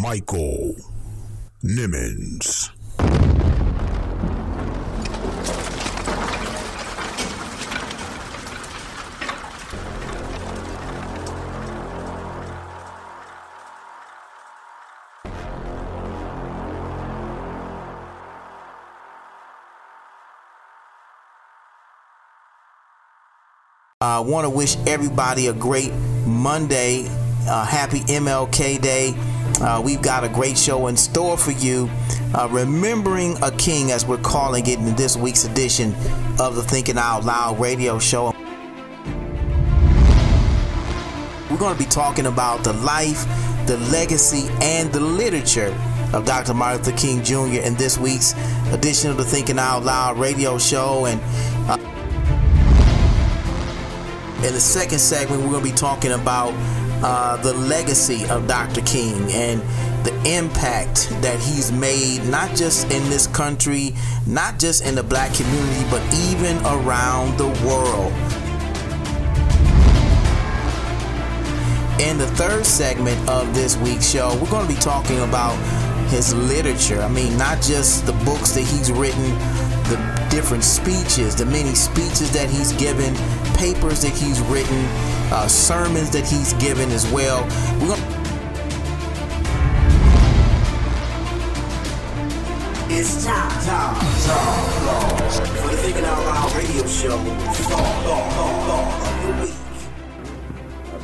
Michael Nimmons. I want to wish everybody a great Monday. Uh, happy MLK Day. Uh, we've got a great show in store for you. Uh, remembering a King, as we're calling it in this week's edition of the Thinking Out Loud radio show. We're going to be talking about the life, the legacy, and the literature of Dr. Martin Luther King Jr. in this week's edition of the Thinking Out Loud radio show. And uh, in the second segment, we're going to be talking about uh, the legacy of Dr. King and the impact that he's made, not just in this country, not just in the black community, but even around the world. In the third segment of this week's show, we're going to be talking about his literature. I mean, not just the books that he's written, the different speeches, the many speeches that he's given, papers that he's written, uh, sermons that he's given as well. We're gonna It's time, time, time, for the Thinking Out Loud radio show. Thought, the week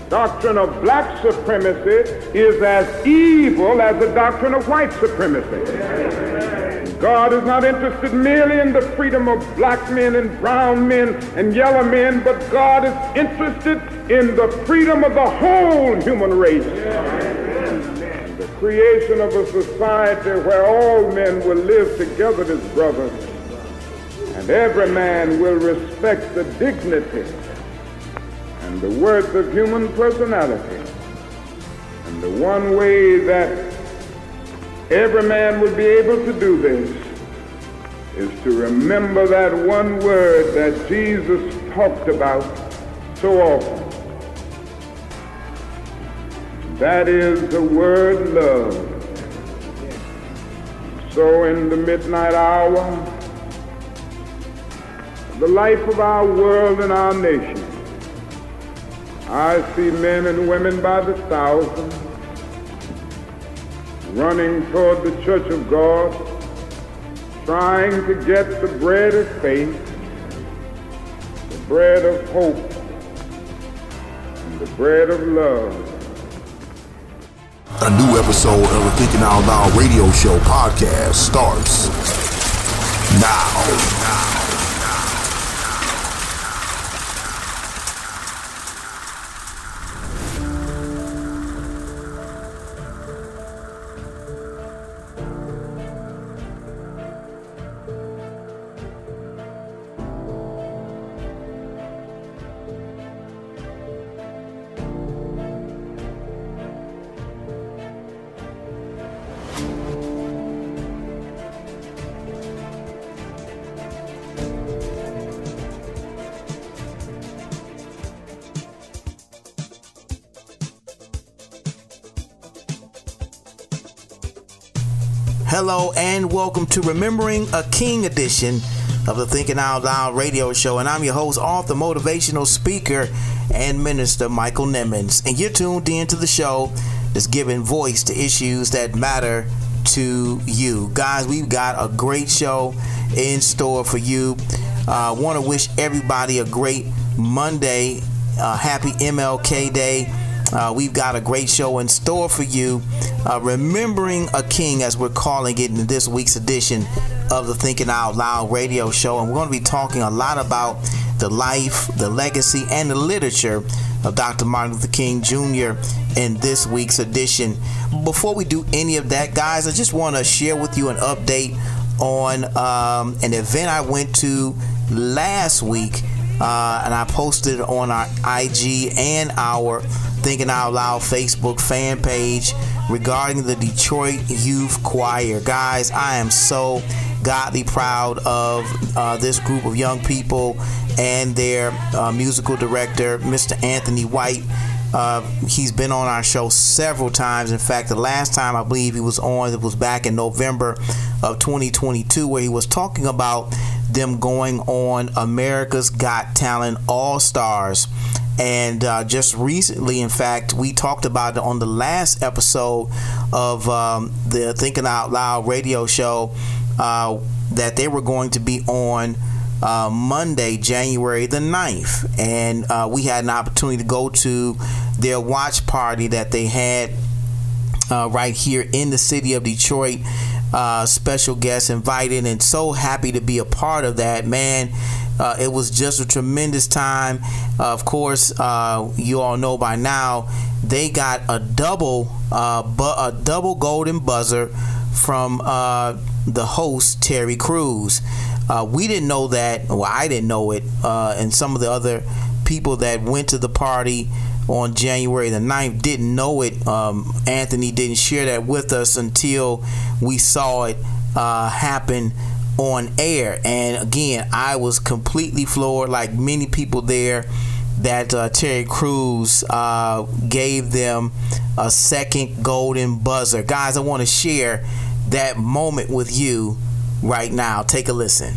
doctrine of black supremacy is as evil as the doctrine of white supremacy. God is not interested merely in the freedom of black men and brown men and yellow men, but God is interested in the freedom of the whole human race. The creation of a society where all men will live together as brothers and every man will respect the dignity and the worth of human personality. And the one way that every man would be able to do this is to remember that one word that Jesus talked about so often. That is the word love. So in the midnight hour, the life of our world and our nation, I see men and women by the thousands running toward the church of God, trying to get the bread of faith, the bread of hope, and the bread of love. A new episode of the Thinking Out Loud radio show podcast starts now. Welcome to Remembering a King edition of the Thinking Out Loud radio show. And I'm your host, author, motivational speaker, and minister Michael Nimmons. And you're tuned in to the show that's giving voice to issues that matter to you. Guys, we've got a great show in store for you. I uh, want to wish everybody a great Monday. Uh, happy MLK Day. Uh, we've got a great show in store for you. Uh, remembering a King, as we're calling it in this week's edition of the Thinking Out Loud radio show. And we're going to be talking a lot about the life, the legacy, and the literature of Dr. Martin Luther King Jr. in this week's edition. Before we do any of that, guys, I just want to share with you an update on um, an event I went to last week. Uh, and I posted on our IG and our Thinking Out Loud Facebook fan page regarding the Detroit Youth Choir. Guys, I am so godly proud of uh, this group of young people and their uh, musical director, Mr. Anthony White. Uh, he's been on our show several times. In fact, the last time I believe he was on, it was back in November of 2022, where he was talking about them going on America's Got Talent All Stars. And uh, just recently, in fact, we talked about it on the last episode of um, the Thinking Out Loud radio show uh, that they were going to be on uh, Monday, January the 9th. And uh, we had an opportunity to go to their watch party that they had uh, right here in the city of Detroit. Uh, special guests invited, and so happy to be a part of that, man. Uh, it was just a tremendous time. Uh, of course, uh, you all know by now they got a double, uh, bu- a double golden buzzer from uh, the host Terry Crews. Uh, we didn't know that. Well, I didn't know it, and some of the other people that went to the party on January the 9th didn't know it. Um, Anthony didn't share that with us until we saw it happen on air. And again, I was completely floored, like many people there, that uh, Terry Crews uh, gave them a second golden buzzer. Guys, I want to share that moment with you right now. Take a listen.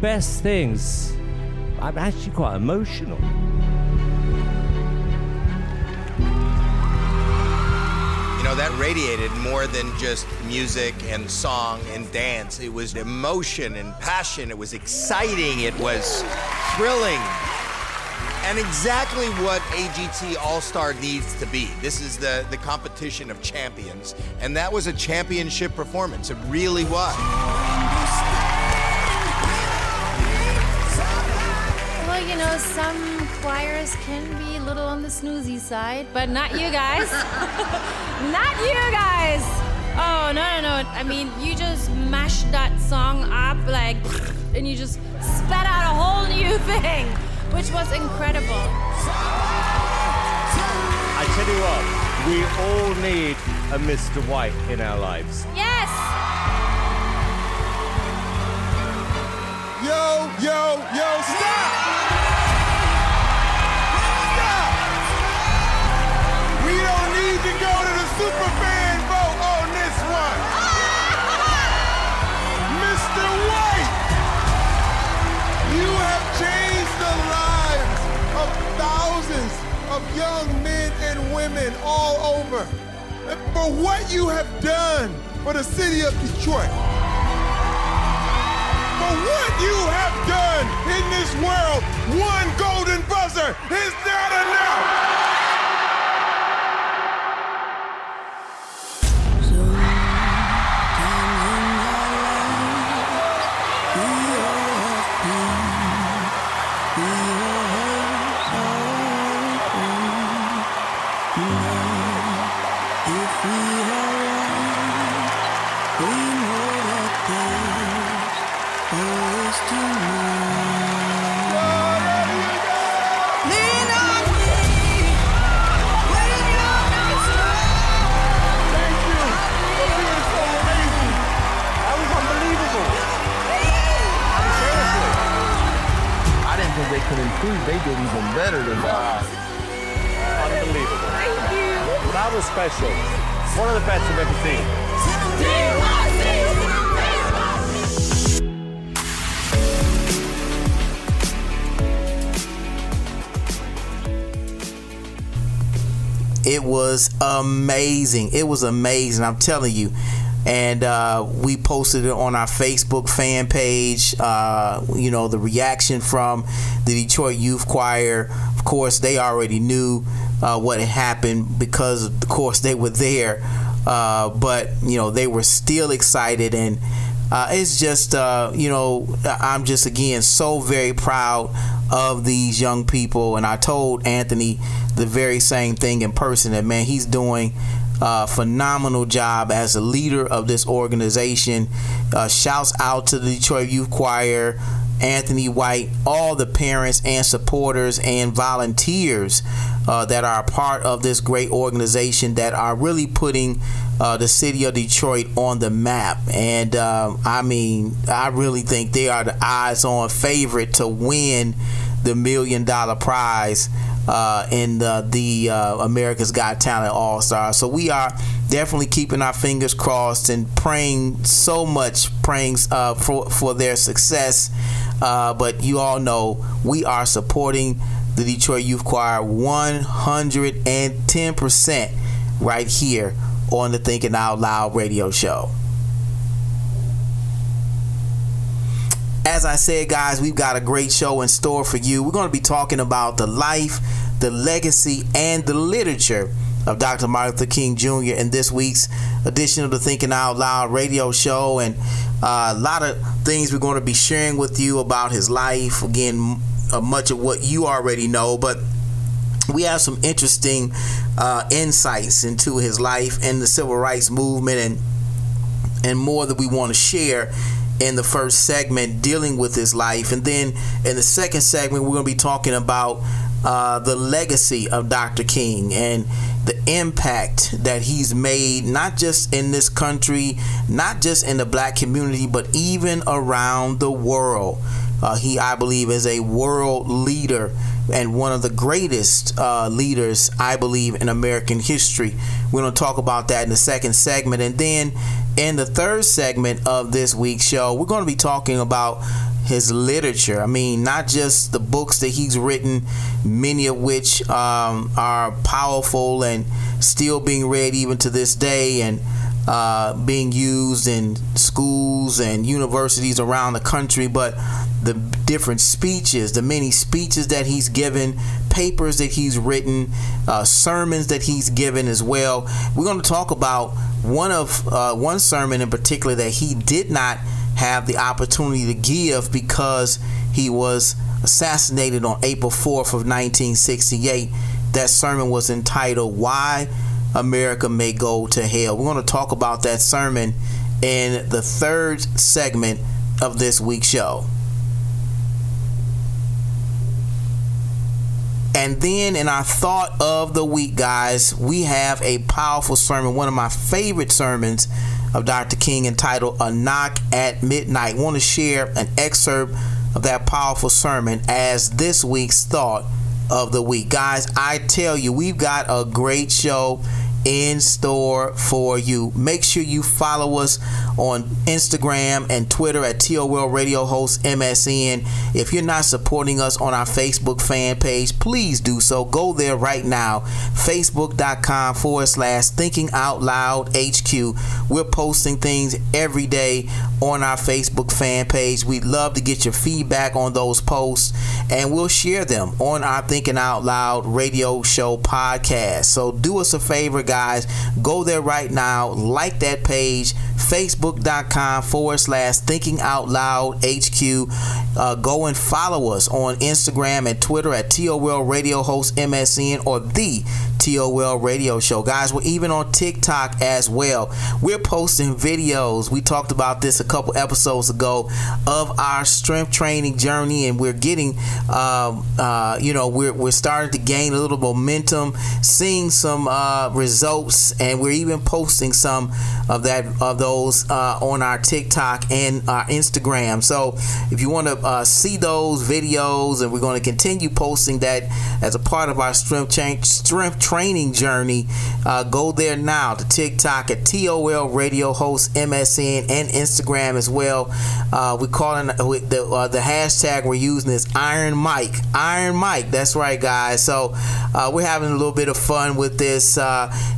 Best things. I'm actually quite emotional. You know, that radiated more than just music and song and dance. It was emotion and passion. It was exciting. It was thrilling. And exactly what AGT All Star needs to be. This is the, the competition of champions. And that was a championship performance. It really was. Know, some choirs can be a little on the snoozy side, but not you guys. not you guys. Oh, no, no, no. I mean, you just mashed that song up like, and you just spat out a whole new thing, which was incredible. I tell you what, we all need a Mr. White in our lives. Yes! Yo, yo, yo, stop! Stop! Need to go to the super fan vote on this one. Mr. White, you have changed the lives of thousands of young men and women all over. And for what you have done for the city of Detroit for what you have done in this world, one golden buzzer is not enough. They. They did even better than that. Unbelievable. Thank you. That was special. One of the best I've ever seen. It was amazing. It was amazing. I'm telling you. And uh, we posted it on our Facebook fan page. Uh, you know, the reaction from the Detroit Youth Choir. Of course, they already knew uh, what had happened because, of course, they were there. Uh, but, you know, they were still excited. And uh, it's just, uh, you know, I'm just, again, so very proud of these young people. And I told Anthony the very same thing in person that, man, he's doing a phenomenal job as a leader of this organization. Uh, shouts out to the Detroit Youth Choir, Anthony White, all the parents and supporters and volunteers uh, that are part of this great organization that are really putting uh, the city of Detroit on the map. And um, I mean, I really think they are the eyes on favorite to win the million dollar prize uh, in the, the uh, America's Got Talent All Star. So we are definitely keeping our fingers crossed and praying so much, praying uh, for for their success. Uh, but you all know we are supporting the Detroit Youth Choir 110% right here on the Thinking Out Loud radio show. As I said, guys, we've got a great show in store for you. We're going to be talking about the life, the legacy, and the literature of Dr. Martin Luther King Jr. in this week's edition of the Thinking Out Loud radio show. And uh, a lot of things we're going to be sharing with you about his life. Again, uh, much of what you already know, but we have some interesting uh, insights into his life and the civil rights movement and and more that we want to share in the first segment dealing with his life. And then in the second segment we're going to be talking about uh, the legacy of dr king and the impact that he's made not just in this country not just in the black community but even around the world uh, he i believe is a world leader and one of the greatest uh, leaders, I believe, in American history. We're going to talk about that in the second segment. And then in the third segment of this week's show, we're going to be talking about his literature. I mean, not just the books that he's written, many of which um, are powerful and still being read even to this day, and uh, being used in schools and universities around the country, but the different speeches, the many speeches that he's given, papers that he's written, uh, sermons that he's given as well. We're going to talk about one of uh, one sermon in particular that he did not have the opportunity to give because he was assassinated on April 4th of 1968. That sermon was entitled "Why America May Go to Hell." We're going to talk about that sermon in the third segment of this week's show. And then in our thought of the week, guys, we have a powerful sermon, one of my favorite sermons of Dr. King entitled A Knock at Midnight. I want to share an excerpt of that powerful sermon as this week's thought of the week. Guys, I tell you, we've got a great show in store for you. Make sure you follow us on Instagram and Twitter at TOL Radio Host MSN. If you're not supporting us on our Facebook fan page, please do so. Go there right now. Facebook.com forward slash Thinking Out Loud HQ. We're posting things every day on our Facebook fan page. We'd love to get your feedback on those posts and we'll share them on our Thinking Out Loud radio show podcast. So do us a favor, guys guys. Go there right now, like that page, facebook.com forward slash thinking out loud HQ. Uh, go and follow us on Instagram and Twitter at TOL Radio Host MSN or the TOL Radio Show. Guys, we're even on TikTok as well. We're posting videos. We talked about this a couple episodes ago of our strength training journey, and we're getting, um, uh, you know, we're, we're starting to gain a little momentum, seeing some uh, results, and we're even posting some of that of those uh, on our TikTok and our Instagram. So if you want to uh, see those videos, and we're going to continue posting that as a part of our strength change, strength training journey, uh, go there now to TikTok at TOL Radio Host MSN and Instagram as well. Uh, we calling the uh, the hashtag we're using is Iron Mike. Iron Mike. That's right, guys. So uh, we're having a little bit of fun with this.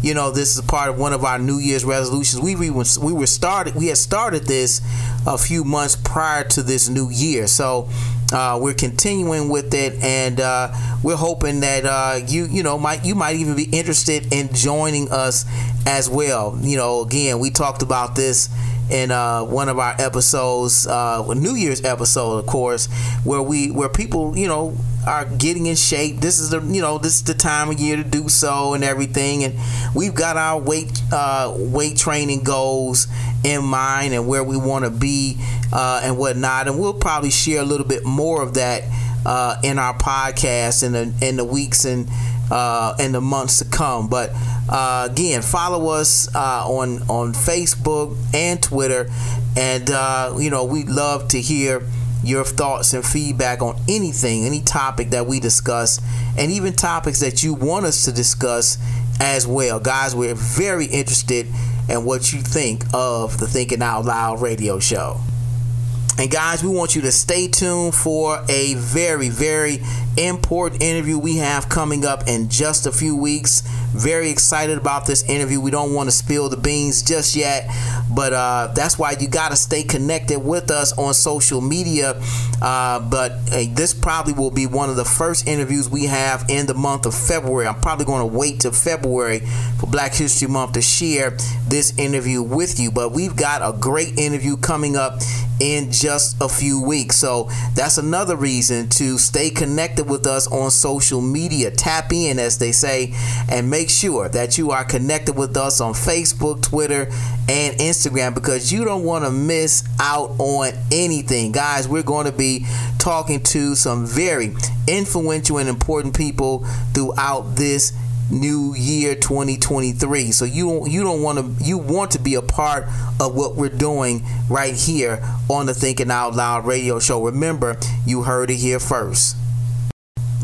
You know, this is part of one of our New Year's resolutions. We we, we were started. We had started this a few months prior to this new year. So uh, we're continuing with it, and uh, we're hoping that uh, you you know might you might even be interested in joining us as well. You know, again, we talked about this in uh, one of our episodes, uh, New Year's episode, of course, where we where people you know are getting in shape. This is the you know this is the time of year to do so and everything, and we've got our weight uh, weight training goals in mind and where we want to be uh, and whatnot, and we'll probably share a little bit more of that uh, in our podcast in the in the weeks and uh, in the months to come. But uh, again, follow us uh, on on Facebook and Twitter, and uh, you know we'd love to hear your thoughts and feedback on anything, any topic that we discuss, and even topics that you want us to discuss as well. Guys, we're very interested in what you think of the Thinking Out Loud radio show. And guys, we want you to stay tuned for a very, very important interview we have coming up in just a few weeks. Very excited about this interview. We don't want to spill the beans just yet, but uh, that's why you got to stay connected with us on social media. Uh, but uh, this probably will be one of the first interviews we have in the month of February. I'm probably going to wait till February for Black History Month to share this interview with you. But we've got a great interview coming up in just a few weeks. So that's another reason to stay connected with us on social media. Tap in, as they say, and make sure that you are connected with us on Facebook, Twitter, and Instagram because you don't want to miss out on anything. Guys, we're going to be talking to some very influential and important people throughout this new year 2023 so you you don't want to you want to be a part of what we're doing right here on the thinking out loud radio show. Remember you heard it here first.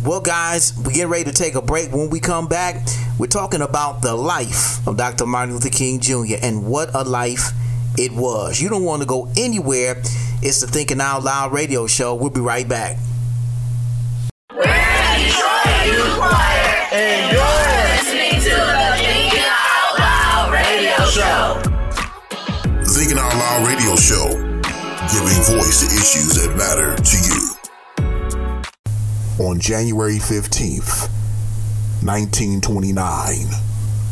Well guys we get ready to take a break. When we come back we're talking about the life of dr martin luther king jr and what a life it was. You don't want to go anywhere. It's the Thinking Out Loud radio show. We'll be right back. We're And you're Radio show, giving voice to issues that matter to you. On January 15th, 1929,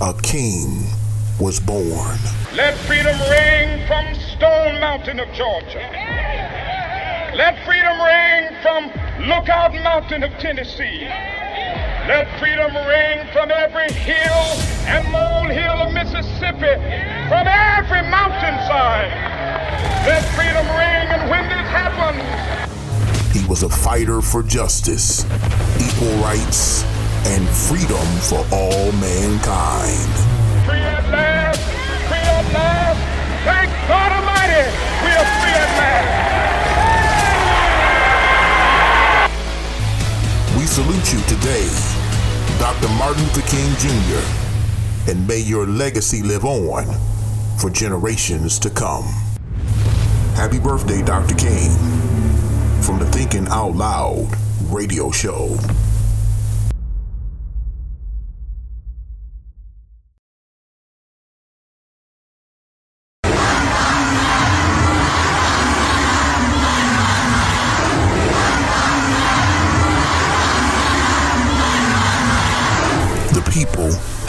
a king was born. Let freedom ring from Stone Mountain of Georgia. Let freedom ring from Lookout Mountain of Tennessee. Let freedom ring from every hill and molehill of Mississippi, from every mountainside. Let freedom ring, and when this happens, He was a fighter for justice, equal rights, and freedom for all mankind. free at last, free at last. Thank God Almighty, we are We salute you today, Dr. Martin Luther King Jr., and may your legacy live on for generations to come. Happy birthday, Dr. King, from the Thinking Out Loud radio show.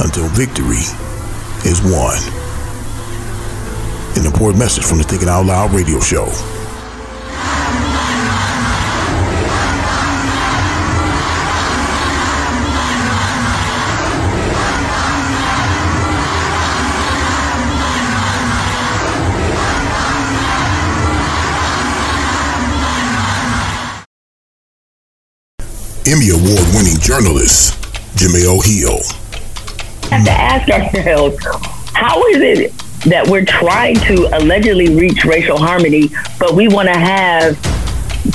until victory is won. An important message from the Thinking Out Loud radio show. Emmy Award winning journalist, Jimmy Hill. Have to ask ourselves how is it that we're trying to allegedly reach racial harmony, but we want to have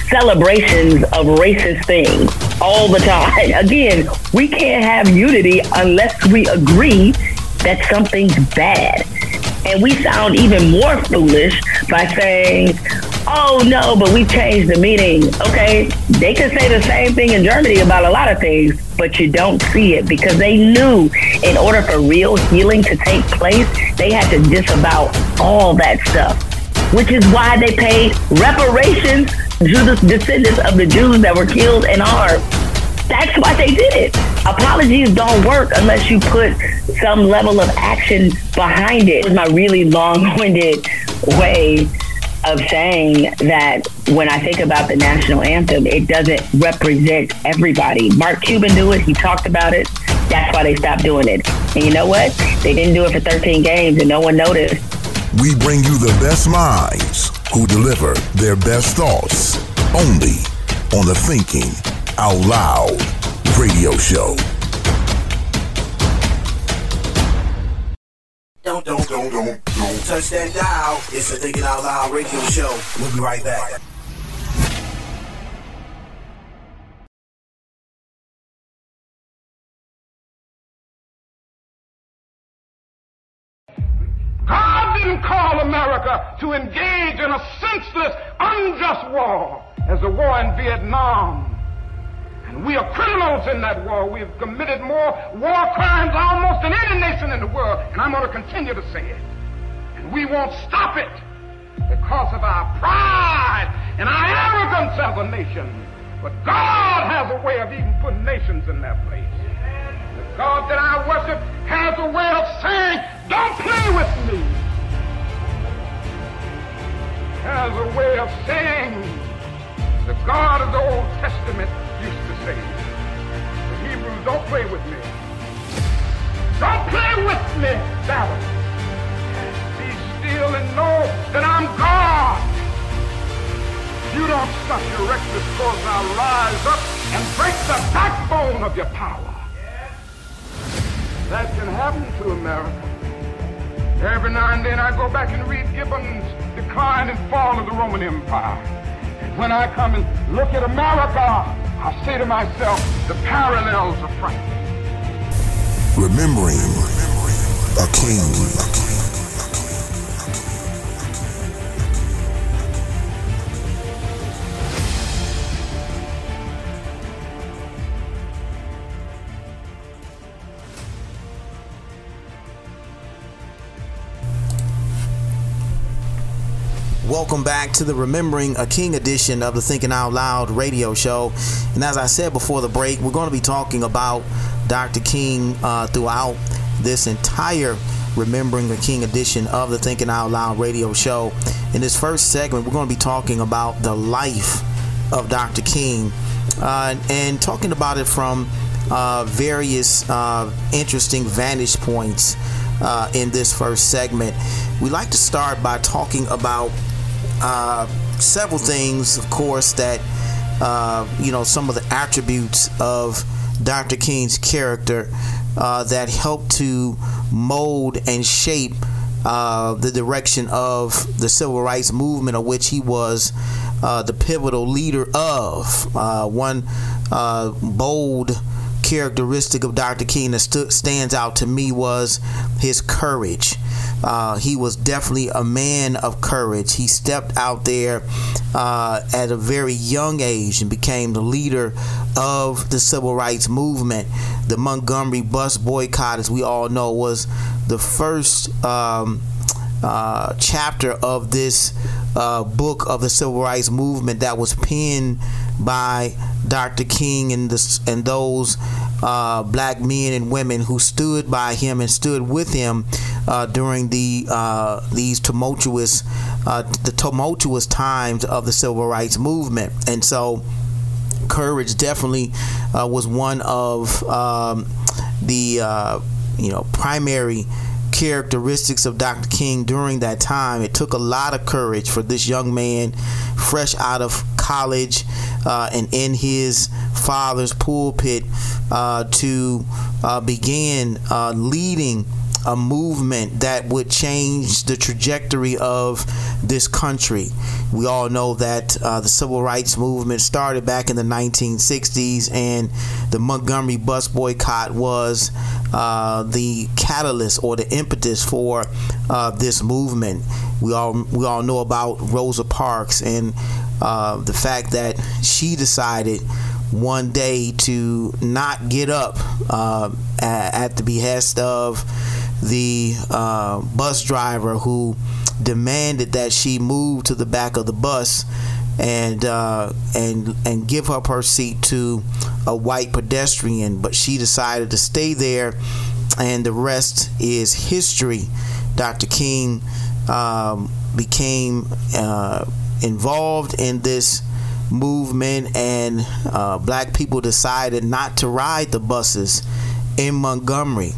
celebrations of racist things all the time? Again, we can't have unity unless we agree that something's bad. And we sound even more foolish by saying, oh no, but we changed the meaning. Okay, they can say the same thing in Germany about a lot of things, but you don't see it because they knew in order for real healing to take place, they had to disavow all that stuff. Which is why they paid reparations to the descendants of the Jews that were killed and harmed. That's why they did it. Apologies don't work unless you put some level of action behind it. It was my really long-winded way of saying that when I think about the national anthem, it doesn't represent everybody. Mark Cuban knew it. He talked about it. That's why they stopped doing it. And you know what? They didn't do it for 13 games and no one noticed. We bring you the best minds who deliver their best thoughts only on the Thinking Out Loud radio show. Don't, don't, don't, don't, don't touch that dial. It's the Thinking Out Loud radio show. We'll be right back. God didn't call America to engage in a senseless, unjust war as the war in Vietnam. And we are criminals in that war. We have committed more war crimes almost than any nation in the world. And I'm going to continue to say it. And we won't stop it because of our pride and our arrogance as a nation. But God has a way of even putting nations in their place. The God that I worship has a way of saying, don't play with me. Has a way of saying, the God of the Old Testament the Hebrews, don't play with me. Don't play with me, Babylon. Be still and know that I'm God. You don't of such erect course now rise up and break the backbone of your power. That can happen to America. Every now and then I go back and read Gibbon's Decline and Fall of the Roman Empire. And when I come and look at America, I say to myself, the parallels are frightening. Remembering a king. Welcome back to the Remembering a King edition of the Thinking Out Loud radio show. And as I said before the break, we're going to be talking about Dr. King uh, throughout this entire Remembering a King edition of the Thinking Out Loud radio show. In this first segment, we're going to be talking about the life of Dr. King uh, and talking about it from uh, various uh, interesting vantage points uh, in this first segment. We like to start by talking about uh, several things, of course, that uh, you know some of the attributes of Dr. King's character uh, that helped to mold and shape uh, the direction of the civil rights movement, of which he was uh, the pivotal leader of. One bold characteristic of Dr. King that st- stands out to me was his courage. Uh, he was definitely a man of courage. He stepped out there uh, at a very young age and became the leader of the civil rights movement. The Montgomery bus boycott, as we all know, was the first um, uh, chapter of this uh, book of the civil rights movement that was penned by Dr. King and the, and those uh, black men and women who stood by him and stood with him uh, during the uh, these tumultuous uh, the tumultuous times of the civil rights movement. And so, courage definitely uh, was one of um, the uh, you know primary characteristics of Dr. King during that time. It took a lot of courage for this young man, fresh out of college uh, and in his father's pulpit, uh, to uh, begin uh, leading a movement that would change the trajectory of this country. We all know that uh, the civil rights movement started back in the 1960s, and the Montgomery bus boycott was uh, the catalyst or the impetus for uh, this movement. We all we all know about Rosa Parks and uh, the fact that she decided one day to not get up uh, at, at the behest of the uh, bus driver who demanded that she move to the back of the bus and uh, and and give up her seat to a white pedestrian, but she decided to stay there, and the rest is history. Dr. King um, became uh, involved in this movement, and uh, black people decided not to ride the buses in Montgomery.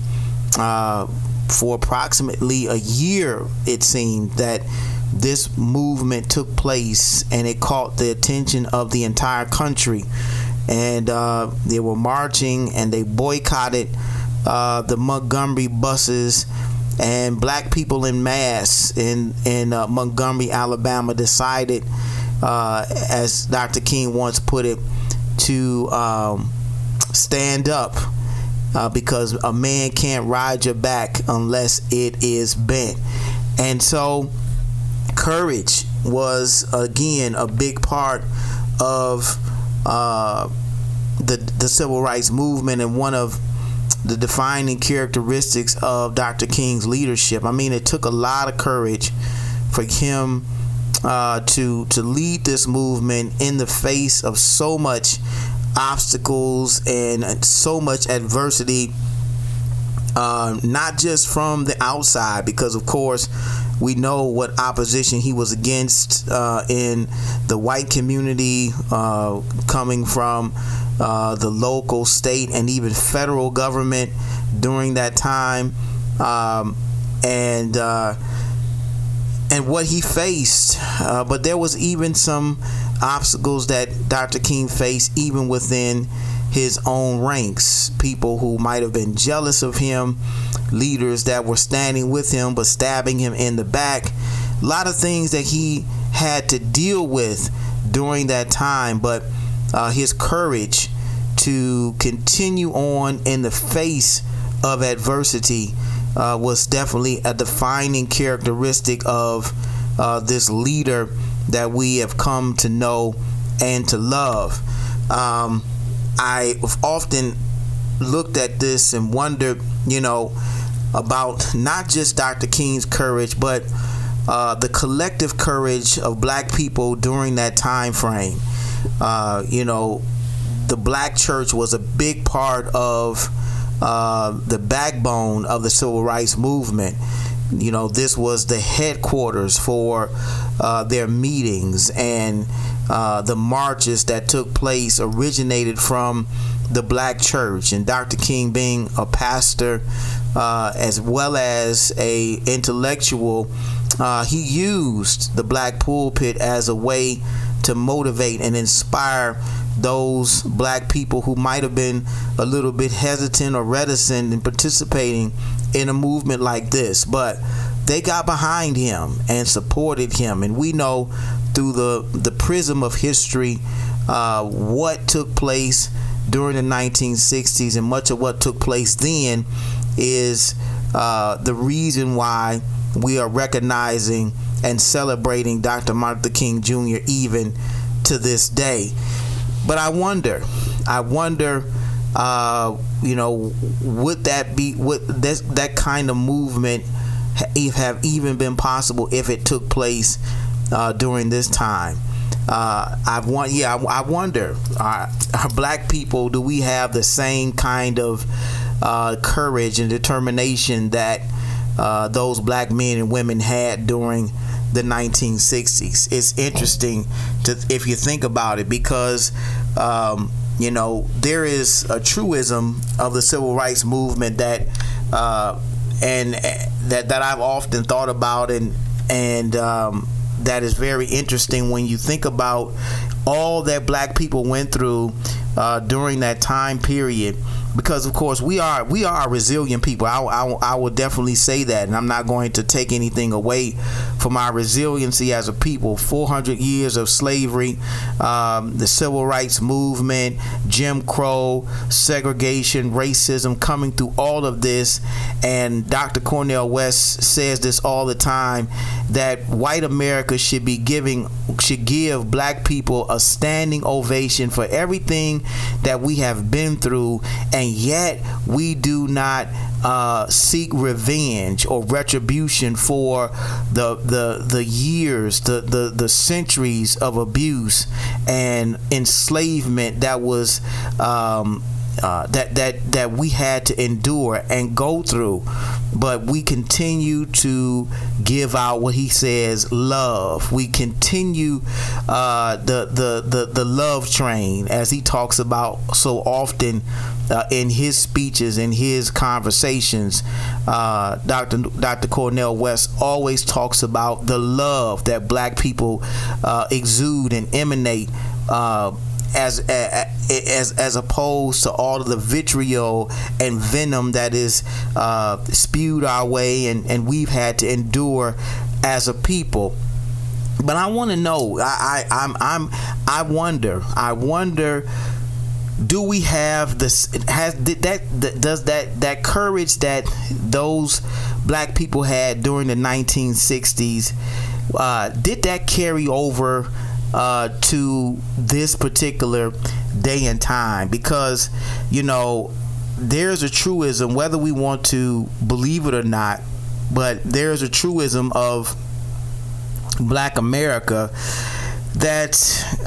For approximately a year, it seemed that this movement took place and it caught the attention of the entire country. And uh, they were marching and they boycotted uh, the Montgomery buses. And black people in mass in in uh, Montgomery, Alabama, decided, uh, as Dr. King once put it, to um, stand up uh, because a man can't ride your back unless it is bent. And so, courage was again a big part of uh, the the civil rights movement and one of the defining characteristics of Dr. King's leadership. I mean, it took a lot of courage for him uh, to to lead this movement in the face of so much obstacles and so much adversity, uh, not just from the outside, because of course we know what opposition he was against uh, in the white community, uh, coming from uh, the local, state, and even federal government during that time, um, and uh, and what he faced. Uh, but there was even some obstacles that Dr. King faced even within his own ranks. People who might have been jealous of him, leaders that were standing with him but stabbing him in the back. A lot of things that he had to deal with during that time, but uh, his courage to continue on in the face of adversity uh, was definitely a defining characteristic of uh, this leader that we have come to know and to love. Um, I often looked at this and wondered, you know, about not just Dr. King's courage, but uh, the collective courage of black people during that time frame. Uh, you know, the black church was a big part of uh, the backbone of the civil rights movement. You know, this was the headquarters for uh, their meetings and uh, the marches that took place originated from the black church and Dr. King being a pastor uh, as well as a intellectual uh, he used the black pulpit as a way to motivate and inspire those black people who might have been a little bit hesitant or reticent in participating in a movement like this. But they got behind him and supported him. And we know through the, the prism of history uh, what took place during the 1960s and much of what took place then is uh, the reason why we are recognizing and celebrating Dr. Martin Luther King Jr. even to this day. But I wonder, I wonder, uh, you know, would that be would that that kind of movement have even been possible if it took place uh, during this time? Uh, I want, yeah, I, I wonder, are, are, black people do we have the same kind of uh, courage and determination that uh, those black men and women had during the 1960s. It's interesting to if you think about it because um, you know there is a truism of the civil rights movement that uh, and uh, that that I've often thought about and and um, that is very interesting when you think about all that black people went through uh, during that time period because of course we are we are resilient people. I, I, I will definitely say that, and I'm not going to take anything away from our resiliency as a people. 400 years of slavery, um, the civil rights movement, Jim Crow, segregation, racism, coming through all of this, and Dr. Cornel West says this all the time that white America should be giving should give black people a standing ovation for everything that we have been through and yet we do not uh, seek revenge or retribution for the the the years, the, the the centuries of abuse and enslavement that was um, uh, that that that we had to endure and go through, but we continue to give out what he says love. We continue uh, the, the the the love train as he talks about so often uh, in his speeches in his conversations. Uh, Dr. Dr. Cornel West always talks about the love that Black people uh, exude and emanate uh, as as as opposed to all of the vitriol and venom that is uh, spewed our way and and we've had to endure as a people. But I want to know I, I I'm I'm I wonder I wonder do we have this has did that, that does that that courage that those black people had during the 1960s uh, did that carry over uh, to this particular day and time. Because you know there's a truism whether we want to believe it or not but there's a truism of black america that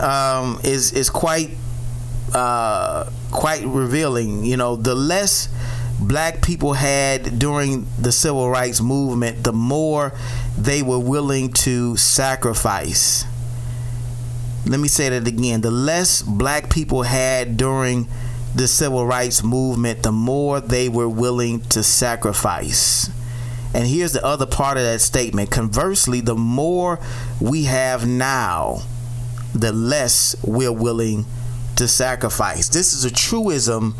um, is is quite uh, quite revealing. You know the less black people had during the civil rights movement the more they were willing to sacrifice let me say that again. The less black people had during the civil rights movement, the more they were willing to sacrifice. And here's the other part of that statement. Conversely, the more we have now, the less we're willing to sacrifice. This is a truism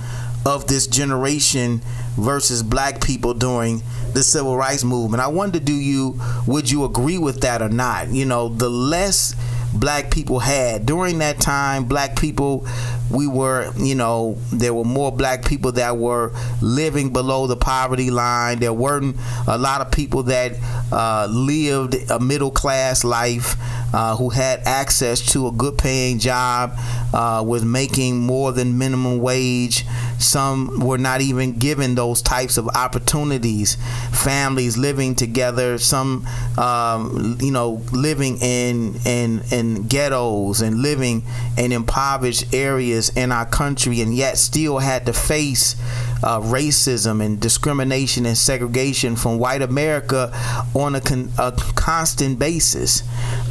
of this generation versus black people during the civil rights movement. I wonder do you would you agree with that or not? You know, the less black people had. During that time black people we were you know there were more black people that were living below the poverty line. There weren't a lot of people that uh, lived a middle class life uh, who had access to a good paying job uh, was making more than minimum wage. Some were not even given those types of opportunities. Families living together some um, you know living in in in ghettos and living in impoverished areas in our country and yet still had to face uh, racism and discrimination and segregation from white America on a, con- a constant basis.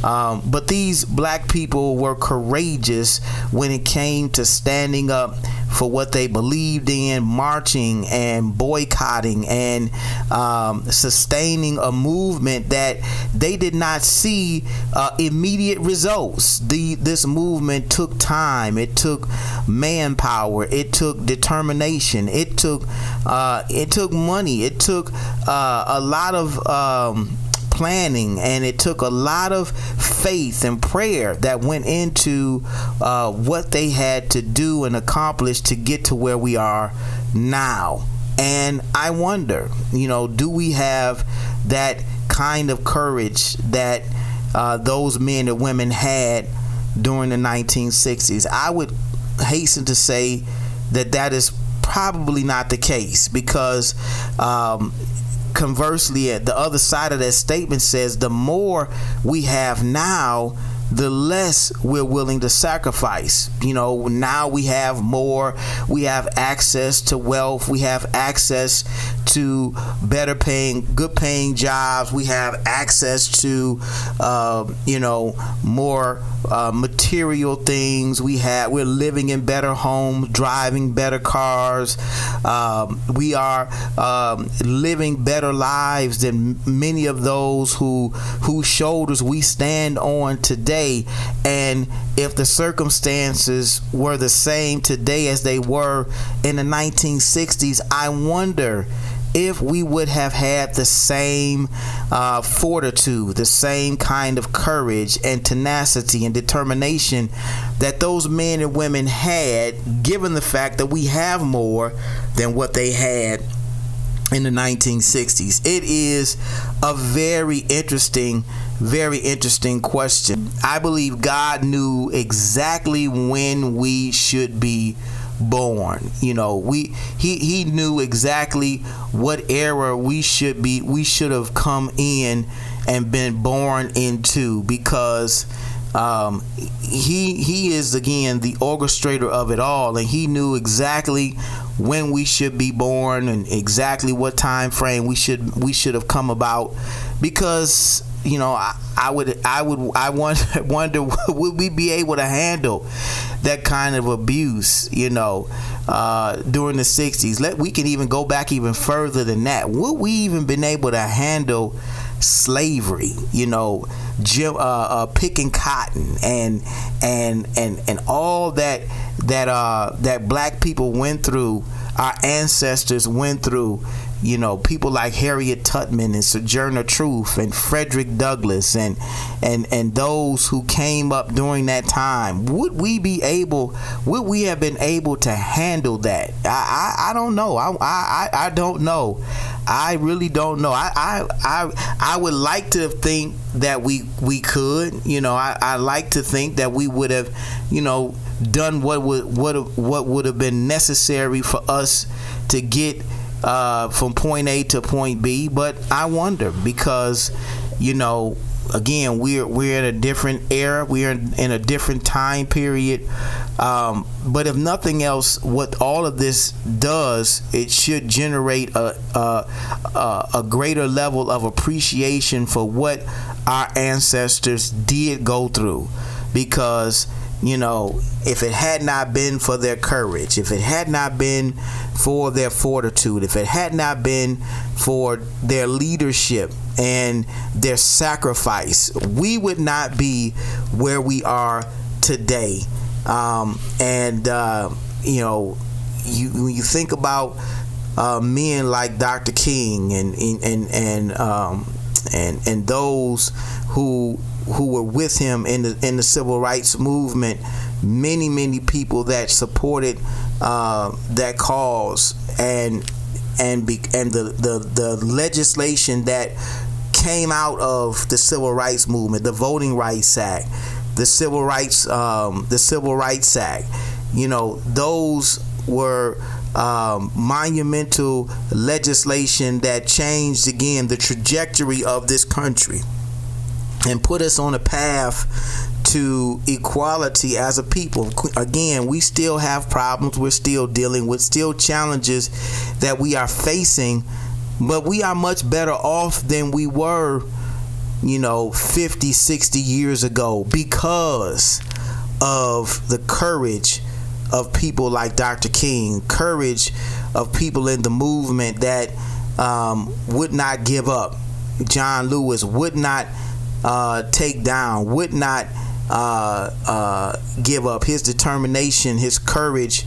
Um, but these black people were courageous when it came to standing up for what they believed in, marching and boycotting and um, sustaining a movement that they did not see uh, immediate results. The this movement took time. It took manpower. It took determination. It took uh, it took money. It took uh, a lot of um, planning and it took a lot of faith and prayer that went into uh, what they had to do and accomplish to get to where we are now. And I wonder, you know, do we have that kind of courage that uh, those men and women had during the 1960s? I would hasten to say that that is probably not the case because um, conversely, the other side of that statement says the more we have now, the less we're willing to sacrifice. You know, now we have more, we have access to wealth, we have access to better paying, good paying jobs, we have access to, uh, you know, more uh, material things. We have, we're living in better homes, driving better cars. Um, we are um, living better lives than many of those who whose shoulders we stand on today. And if the circumstances were the same today as they were in the 1960s, I wonder if we would have had the same uh, fortitude, the same kind of courage and tenacity and determination that those men and women had, given the fact that we have more than what they had in the 1960s. It is a very interesting very interesting question. I believe God knew exactly when we should be born. You know, we he he knew exactly what era we should be we should have come in and been born into because um, he he is again the orchestrator of it all and he knew exactly when we should be born and exactly what time frame we should we should have come about because you know, I, I, would, I would, I wonder, wonder, would we be able to handle that kind of abuse? You know, uh, during the '60s. Let we can even go back even further than that. Would we even been able to handle slavery? You know, Jim, uh, uh, picking cotton and and and and all that that uh, that black people went through, our ancestors went through you know people like Harriet Tubman and Sojourner Truth and Frederick Douglass and and and those who came up during that time would we be able would we have been able to handle that? I I, I don't know. I, I I don't know. I really don't know. I, I I I would like to think that we we could you know. I, I like to think that we would have you know done what would what what would have been necessary for us to get uh, from point A to point B. But I wonder because, you know, again, we're we're in a different era. We're in, in a different time period. Um, but if nothing else, what all of this does, it should generate a, a, a greater level of appreciation for what our ancestors did go through, because you know, if it had not been for their courage, if it had not been for their fortitude, if it had not been for their leadership and their sacrifice, we would not be where we are today. Um, and uh, you know, you when you think about uh, men like Dr. King and and and um, and and those who who were with him in the in the civil rights movement, many many people that supported uh, that cause and and be, and the, the the legislation that came out of the civil rights movement, the Voting Rights Act, the Civil Rights um, the Civil Rights Act, you know, those were um, monumental legislation that changed again the trajectory of this country and put us on a path to equality as a people. Again, we still have problems we're still dealing with, still challenges that we are facing, but we are much better off than we were, you know, 50, 60 years ago because of the courage of people like Dr. King, courage of people in the movement that um, would not give up. John Lewis would not uh, take down, would not uh, uh, give up. His determination, his courage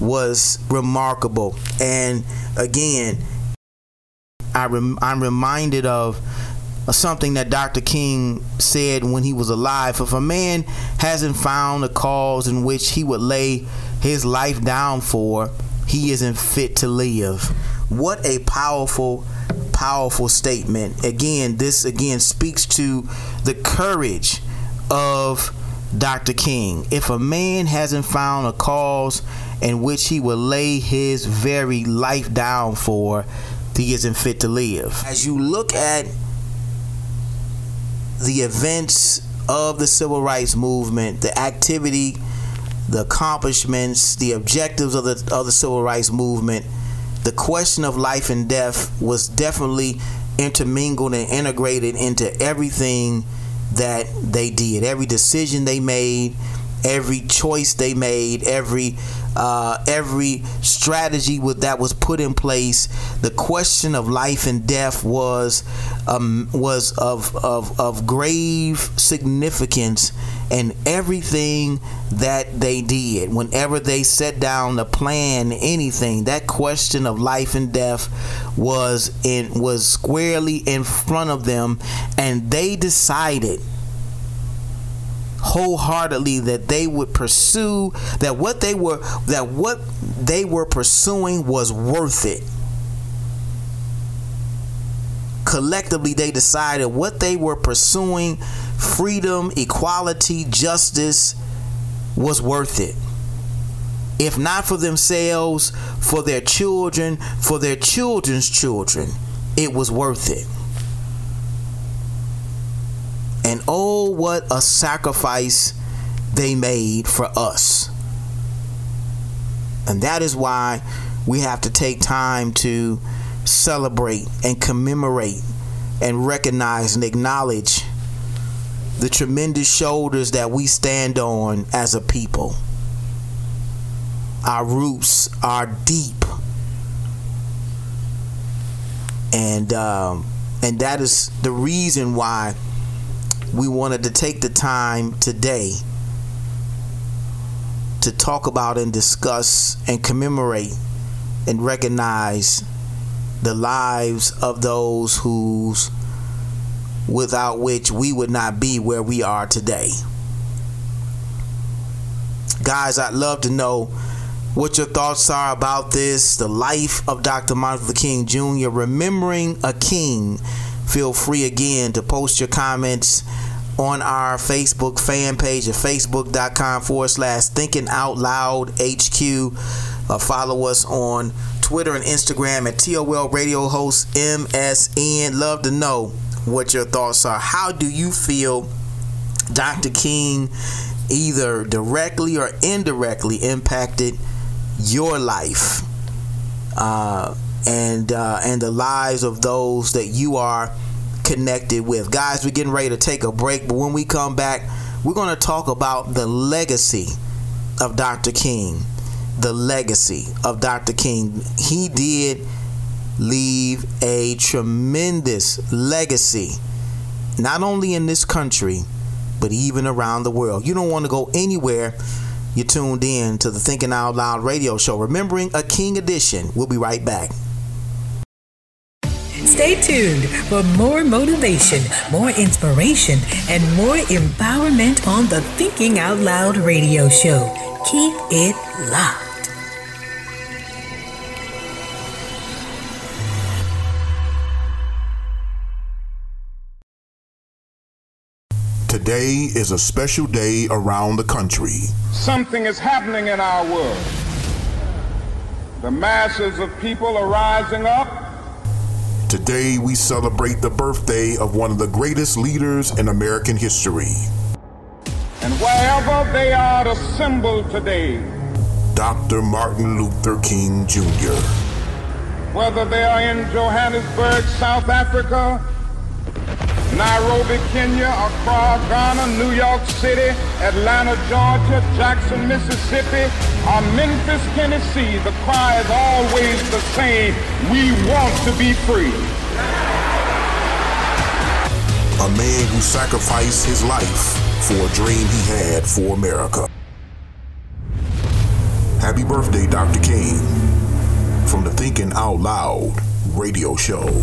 was remarkable. And again, I rem- I'm reminded of something that Dr. King said when he was alive. If a man hasn't found a cause in which he would lay his life down for, he isn't fit to live. What a powerful, powerful statement. Again, this again speaks to the courage of Dr. King. If a man hasn't found a cause in which he will lay his very life down for, he isn't fit to live. As you look at the events of the civil rights movement, the activity, the accomplishments, the objectives of the of the civil rights movement, the question of life and death was definitely intermingled and integrated into everything that they did. Every decision they made, every choice they made, every uh, every strategy with, that was put in place. The question of life and death was um, was of, of of grave significance in everything that they did. Whenever they set down to plan anything, that question of life and death was in was squarely in front of them, and they decided wholeheartedly that they would pursue that what they were that what they were pursuing was worth it. Collectively they decided what they were pursuing freedom equality justice was worth it. If not for themselves for their children for their children's children it was worth it and oh, what a sacrifice they made for us. And that is why we have to take time to celebrate and commemorate and recognize and acknowledge the tremendous shoulders that we stand on as a people. Our roots are deep. And um, and that is the reason why we wanted to take the time today to talk about and discuss and commemorate and recognize the lives of those whose without which we would not be where we are today. Guys, I'd love to know what your thoughts are about this, the life of Dr. Martin Luther King Jr., remembering a king feel free again to post your comments on our Facebook fan page at facebook.com forward slash thinking out loud HQ. Uh, follow us on Twitter and Instagram at TOL Radio Host MSN. Love to know what your thoughts are. How do you feel Dr. King either directly or indirectly impacted your life? Uh, and uh, and the lives of those that you are connected with. Guys, we're getting ready to take a break, but when we come back, we're going to talk about the legacy of Dr. King. The legacy of Dr. King. He did leave a tremendous legacy, not only in this country, but even around the world. You don't want to go anywhere. You're tuned in to the Thinking Out Loud radio show, Remembering a King edition. We'll be right back. Stay tuned for more motivation, more inspiration, and more empowerment on the Thinking Out Loud radio show. Keep it locked. Today is a special day around the country. Something is happening in our world. The masses of people are rising up. Today we celebrate the birthday of one of the greatest leaders in American history. And wherever they are assembled today, Dr. Martin Luther King Jr. Whether they are in Johannesburg, South Africa, Nairobi, Kenya, Accra, Ghana, New York City, Atlanta, Georgia, Jackson, Mississippi, or Memphis, Tennessee, the cry is always the same. We want to be free. A man who sacrificed his life for a dream he had for America. Happy birthday, Dr. King, from the Thinking Out Loud radio show.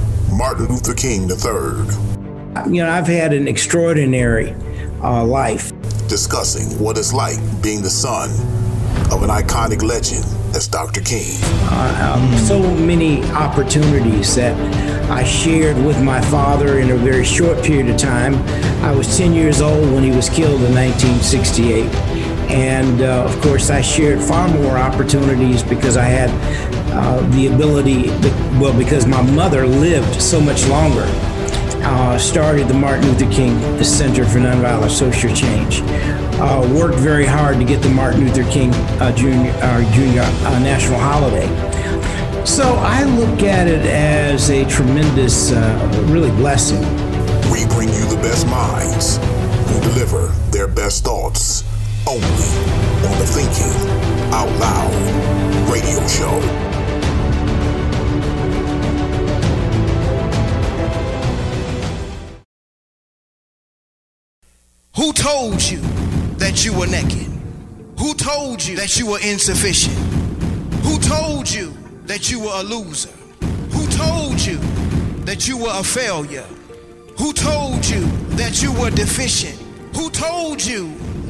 Martin Luther King III. You know, I've had an extraordinary uh, life. Discussing what it's like being the son of an iconic legend as Dr. King. Uh, um, so many opportunities that I shared with my father in a very short period of time. I was 10 years old when he was killed in 1968. And uh, of course, I shared far more opportunities because I had uh, the ability, well, because my mother lived so much longer. Uh, started the Martin Luther King Center for Nonviolent Social Change. Uh, worked very hard to get the Martin Luther King uh, Junior, junior uh, national holiday. So I look at it as a tremendous, really blessing. We bring you the best minds who deliver their best thoughts only on the Thinking Out Loud radio show. Who told you that you were naked? Who told you that you were insufficient? Who told you that you were a loser? Who told you that you were a failure? Who told you that you were deficient? Who told you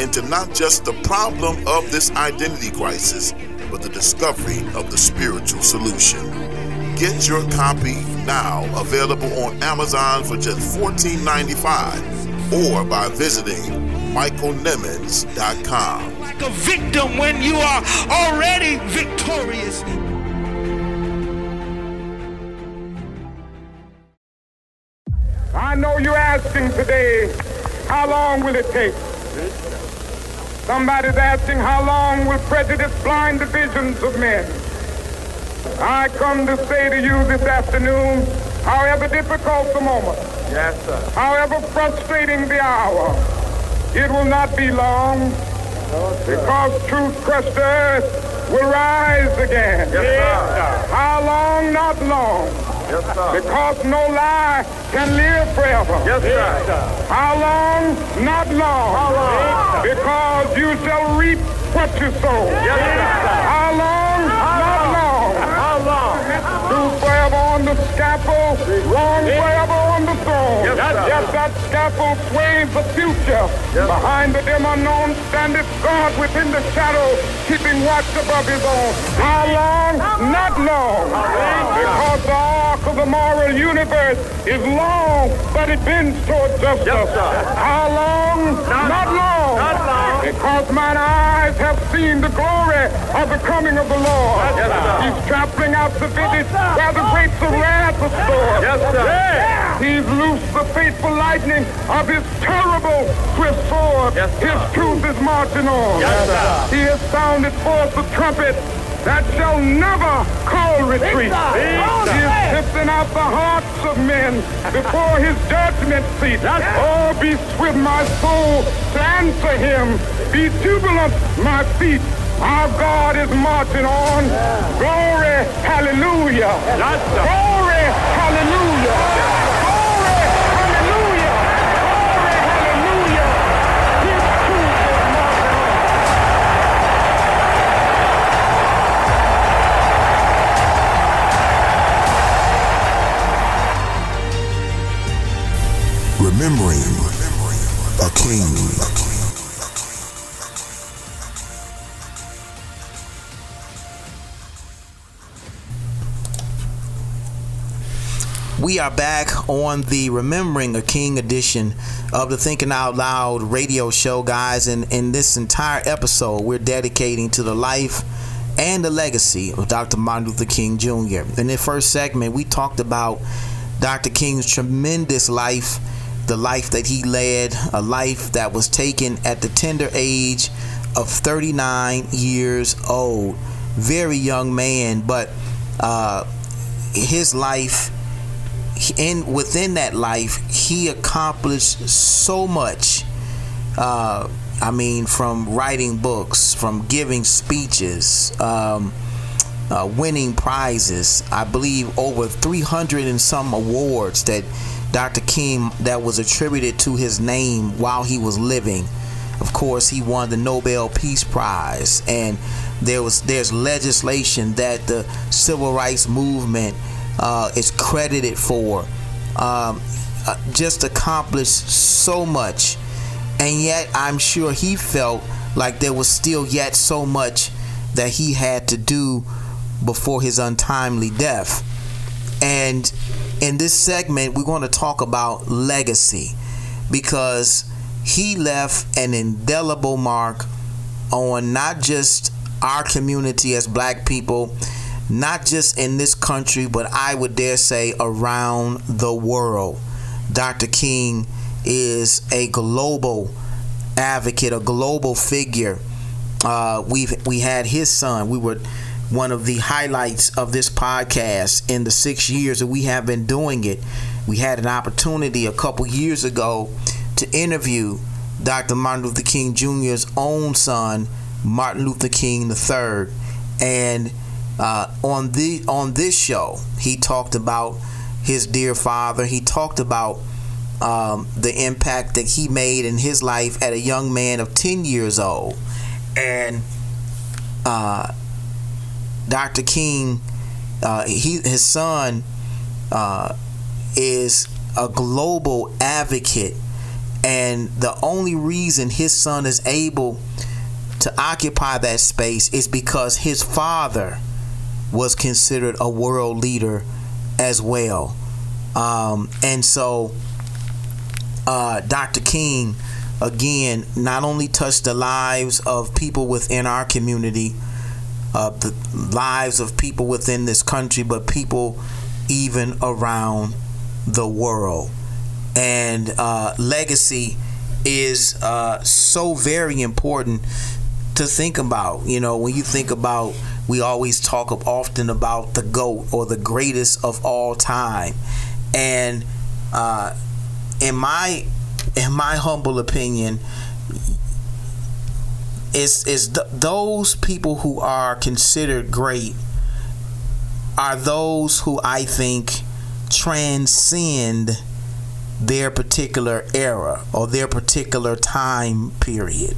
into not just the problem of this identity crisis, but the discovery of the spiritual solution. Get your copy now, available on Amazon for just $14.95 or by visiting michaelnimmons.com. Like a victim when you are already victorious. I know you're asking today, how long will it take? Somebody's asking, how long will prejudice blind the visions of men? I come to say to you this afternoon, however difficult the moment, yes, sir. however frustrating the hour, it will not be long because truth crushed earth will rise again. Yes, sir. How long? Not long. Yes, sir. Because no lie can live forever. Yes, sir. How long? Not long. How long? Because you shall reap what you sow. Yes, sir. How long? On the scaffold, wrong forever on the throne. Yes, sir. yes, that scaffold sways the future. Behind the dim unknown standeth God within the shadow, keeping watch above his own. How long? Not long. Because the arc of the moral universe is long, but it bends toward justice. Yes. How long? Not, long. Not long. Because mine eyes have seen the glory of the coming of the Lord. Yes. He's trampling out the vintage where the grapes of wrath are stored. Yes, sir. He's loosed the fateful lightning of his terrible swift sword. Yes, his truth is marching on. Yes, sir. He has sounded forth the trumpet that shall never call retreat. He is sifting out the hearts of men before his judgment seat. Oh, be swift, my soul, to answer him. Be jubilant, my feet. Our God is marching on. Glory, hallelujah. Glory, hallelujah. Glory, king. We are back on the Remembering a King edition of the Thinking Out Loud radio show, guys. And in this entire episode, we're dedicating to the life and the legacy of Dr. Martin Luther King Jr. In the first segment, we talked about Dr. King's tremendous life, the life that he led, a life that was taken at the tender age of 39 years old. Very young man, but uh, his life in within that life he accomplished so much uh, i mean from writing books from giving speeches um, uh, winning prizes i believe over 300 and some awards that dr king that was attributed to his name while he was living of course he won the nobel peace prize and there was there's legislation that the civil rights movement uh, is credited for. Um, uh, just accomplished so much, and yet I'm sure he felt like there was still yet so much that he had to do before his untimely death. And in this segment, we're going to talk about legacy because he left an indelible mark on not just our community as black people not just in this country, but I would dare say around the world. Dr. King is a global advocate, a global figure. Uh, we've we had his son. We were one of the highlights of this podcast in the six years that we have been doing it. We had an opportunity a couple years ago to interview Dr. Martin Luther King Jr.'s own son, Martin Luther King III, and uh, on the on this show, he talked about his dear father. He talked about um, the impact that he made in his life at a young man of ten years old, and uh, Dr. King, uh, he his son uh, is a global advocate, and the only reason his son is able to occupy that space is because his father was considered a world leader as well. Um, and so, uh, Dr. King, again, not only touched the lives of people within our community, uh, the lives of people within this country, but people even around the world. And uh, legacy is uh, so very important to think about. You know, when you think about we always talk often about the GOAT or the greatest of all time. And uh, in my in my humble opinion, is is th- those people who are considered great are those who I think transcend their particular era or their particular time period.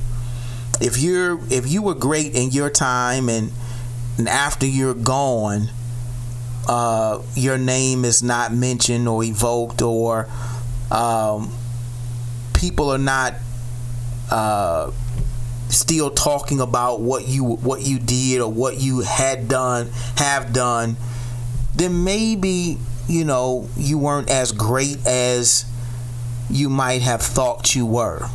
If you're if you were great in your time and and after you're gone, uh, your name is not mentioned or evoked, or um, people are not uh, still talking about what you what you did or what you had done, have done, then maybe you know you weren't as great as you might have thought you were.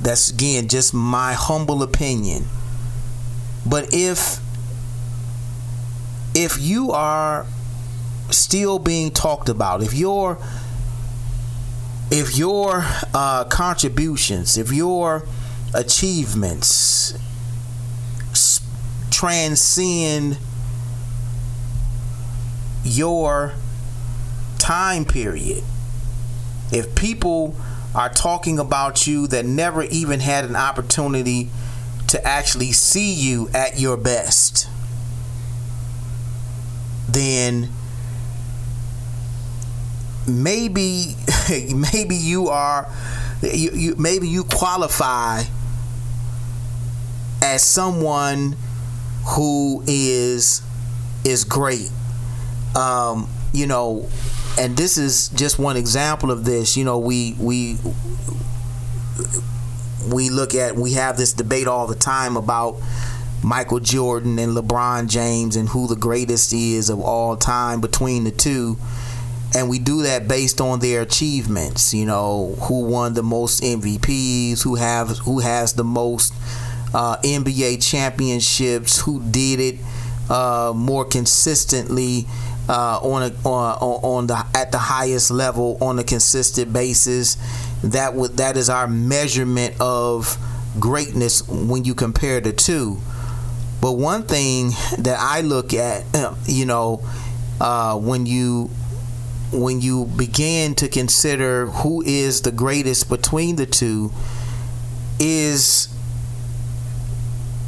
That's again just my humble opinion. But if if you are still being talked about, if your if your uh, contributions, if your achievements transcend your time period, if people are talking about you that never even had an opportunity to actually see you at your best, then maybe maybe you are you, you maybe you qualify as someone who is is great. Um you know and this is just one example of this. You know we we we look at we have this debate all the time about Michael Jordan and LeBron James and who the greatest is of all time between the two. And we do that based on their achievements you know who won the most MVPs who have who has the most uh, NBA championships who did it uh, more consistently uh, on a on, on the at the highest level on a consistent basis. That would that is our measurement of greatness when you compare the two. But one thing that I look at you know uh, when you when you begin to consider who is the greatest between the two is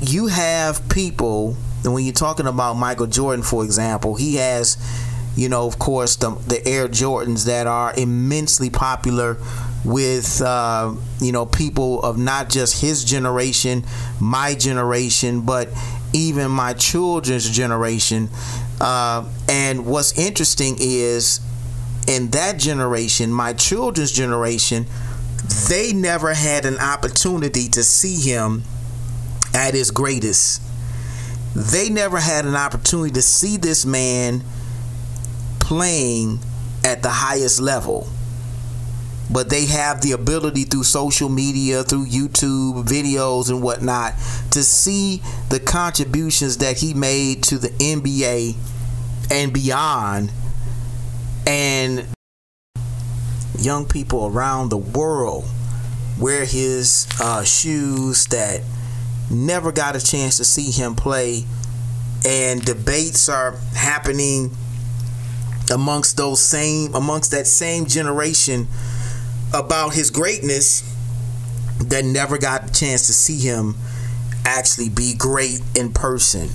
you have people and when you're talking about Michael Jordan for example he has you know of course the, the Air Jordans that are immensely popular with uh, you know people of not just his generation my generation but even my children's generation. Uh, and what's interesting is in that generation, my children's generation, they never had an opportunity to see him at his greatest. They never had an opportunity to see this man playing at the highest level. But they have the ability through social media, through YouTube videos and whatnot, to see the contributions that he made to the NBA and beyond and young people around the world wear his uh, shoes that never got a chance to see him play. And debates are happening amongst those same amongst that same generation about his greatness that never got a chance to see him actually be great in person.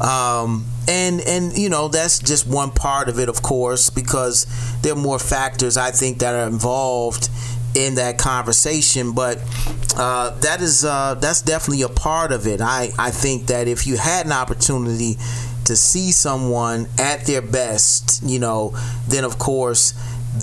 Um, and and you know that's just one part of it of course because there are more factors i think that are involved in that conversation but uh, that is uh, that's definitely a part of it. I i think that if you had an opportunity to see someone at their best you know then of course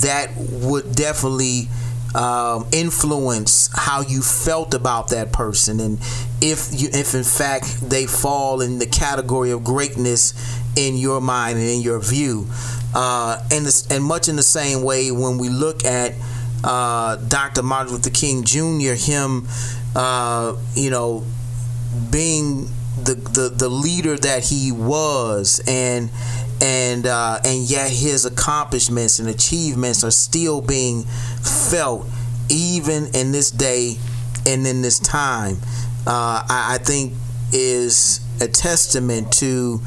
that would definitely um, influence how you felt about that person. And if you if in fact they fall in the category of greatness in your mind and in your view uh, and and much in the same way when we look at uh, Dr. Martin Luther King Jr. him uh, you know being the, the the leader that he was and and uh, and yet his accomplishments and achievements are still being felt even in this day and in this time. Uh, I, I, think is a testament to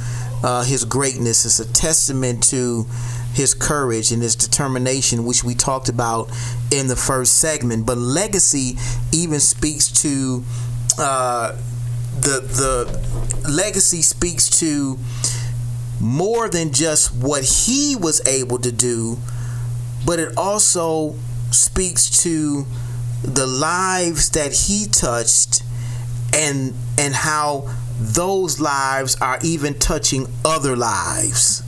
uh, his greatness. It's a testament to his courage and his determination, which we talked about in the first segment. But legacy even speaks to uh, the the legacy speaks to more than just what he was able to do, but it also speaks to the lives that he touched and and how those lives are even touching other lives.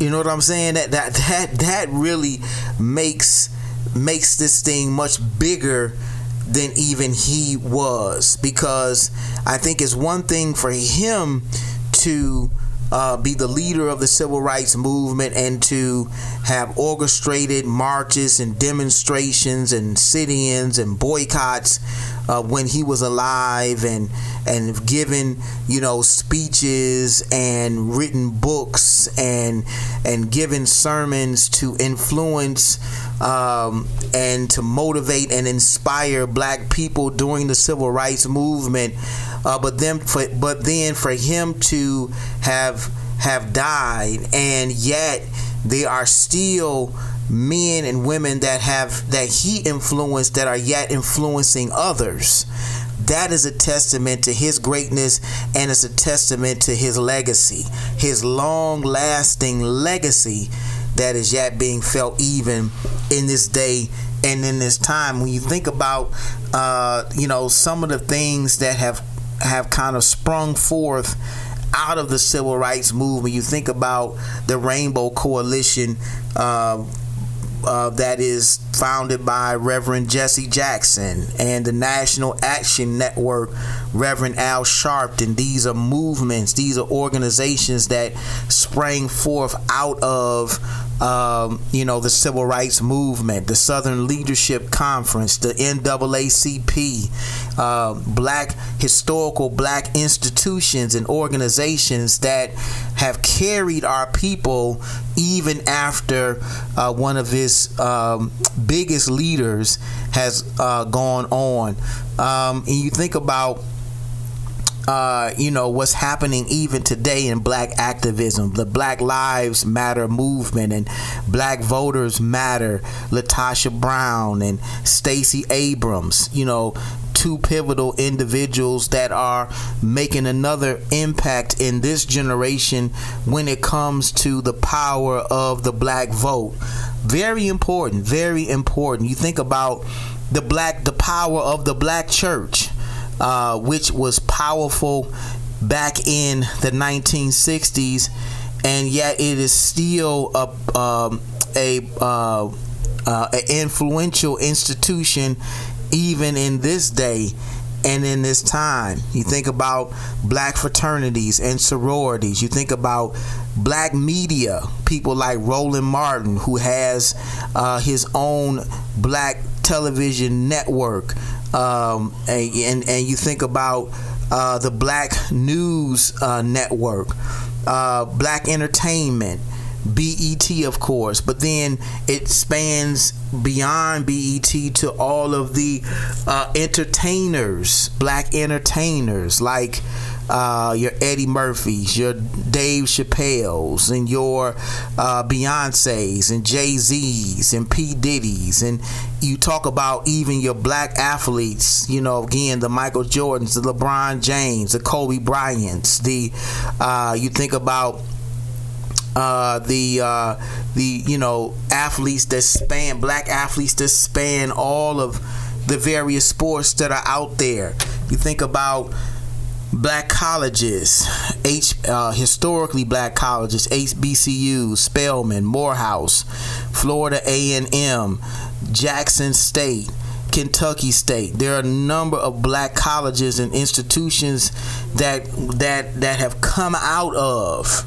You know what I'm saying? That that that that really makes makes this thing much bigger than even he was because I think it's one thing for him to uh, be the leader of the civil rights movement and to have orchestrated marches and demonstrations and sit-ins and boycotts uh, when he was alive and and given you know speeches and written books and and given sermons to influence um, and to motivate and inspire black people during the civil rights movement uh, but then for but then for him to have have died. And yet they are still men and women that have that he influenced that are yet influencing others that is a testament to his greatness and it's a testament to his legacy his long lasting legacy that is yet being felt even in this day and in this time when you think about uh, you know some of the things that have have kind of sprung forth out of the civil rights movement. You think about the Rainbow Coalition. Uh, uh, that is founded by Reverend Jesse Jackson and the National Action Network, Reverend Al Sharpton. These are movements, these are organizations that sprang forth out of um, you know, the civil rights movement, the Southern Leadership Conference, the NAACP, uh, black historical black institutions and organizations that have carried our people even after uh, one of his um, biggest leaders has uh, gone on. Um, and you think about uh, you know what's happening even today in black activism. The black lives matter movement and black voters matter. LaTosha Brown and Stacey Abrams you know two pivotal individuals that are making another impact in this generation when it comes to the power of the black vote. Very important very important. You think about the black the power of the black church uh, which was powerful back in the 1960s, and yet it is still a um, a, uh, uh, a influential institution even in this day and in this time. You think about black fraternities and sororities. You think about black media, people like Roland Martin, who has uh, his own black television network um, and, and, and you think about uh, the Black News uh, Network, uh, Black Entertainment, BET, of course, but then it spans beyond BET to all of the uh, entertainers, black entertainers like uh, your Eddie Murphys, your Dave Chappelle's, and your uh, Beyonce's, and Jay Z's, and P Diddy's, and you talk about even your black athletes. You know, again, the Michael Jordans, the LeBron James, the Kobe Bryants. The uh, you think about uh, the uh, the you know athletes that span black athletes that span all of the various sports that are out there. You think about black colleges, H uh, historically black colleges, HBCU, Spelman, Morehouse, Florida A&M, Jackson State. Kentucky State. There are a number of black colleges and institutions that that that have come out of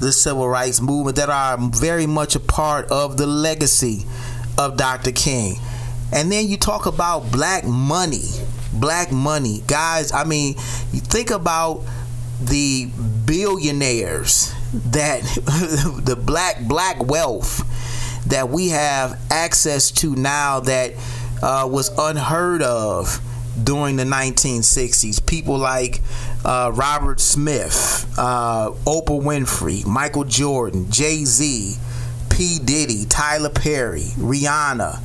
the civil rights movement that are very much a part of the legacy of Dr. King. And then you talk about black money. Black money. Guys, I mean, you think about the billionaires that the black black wealth that we have access to now that uh, was unheard of during the 1960s. People like uh, Robert Smith, uh, Oprah Winfrey, Michael Jordan, Jay Z, P. Diddy, Tyler Perry, Rihanna,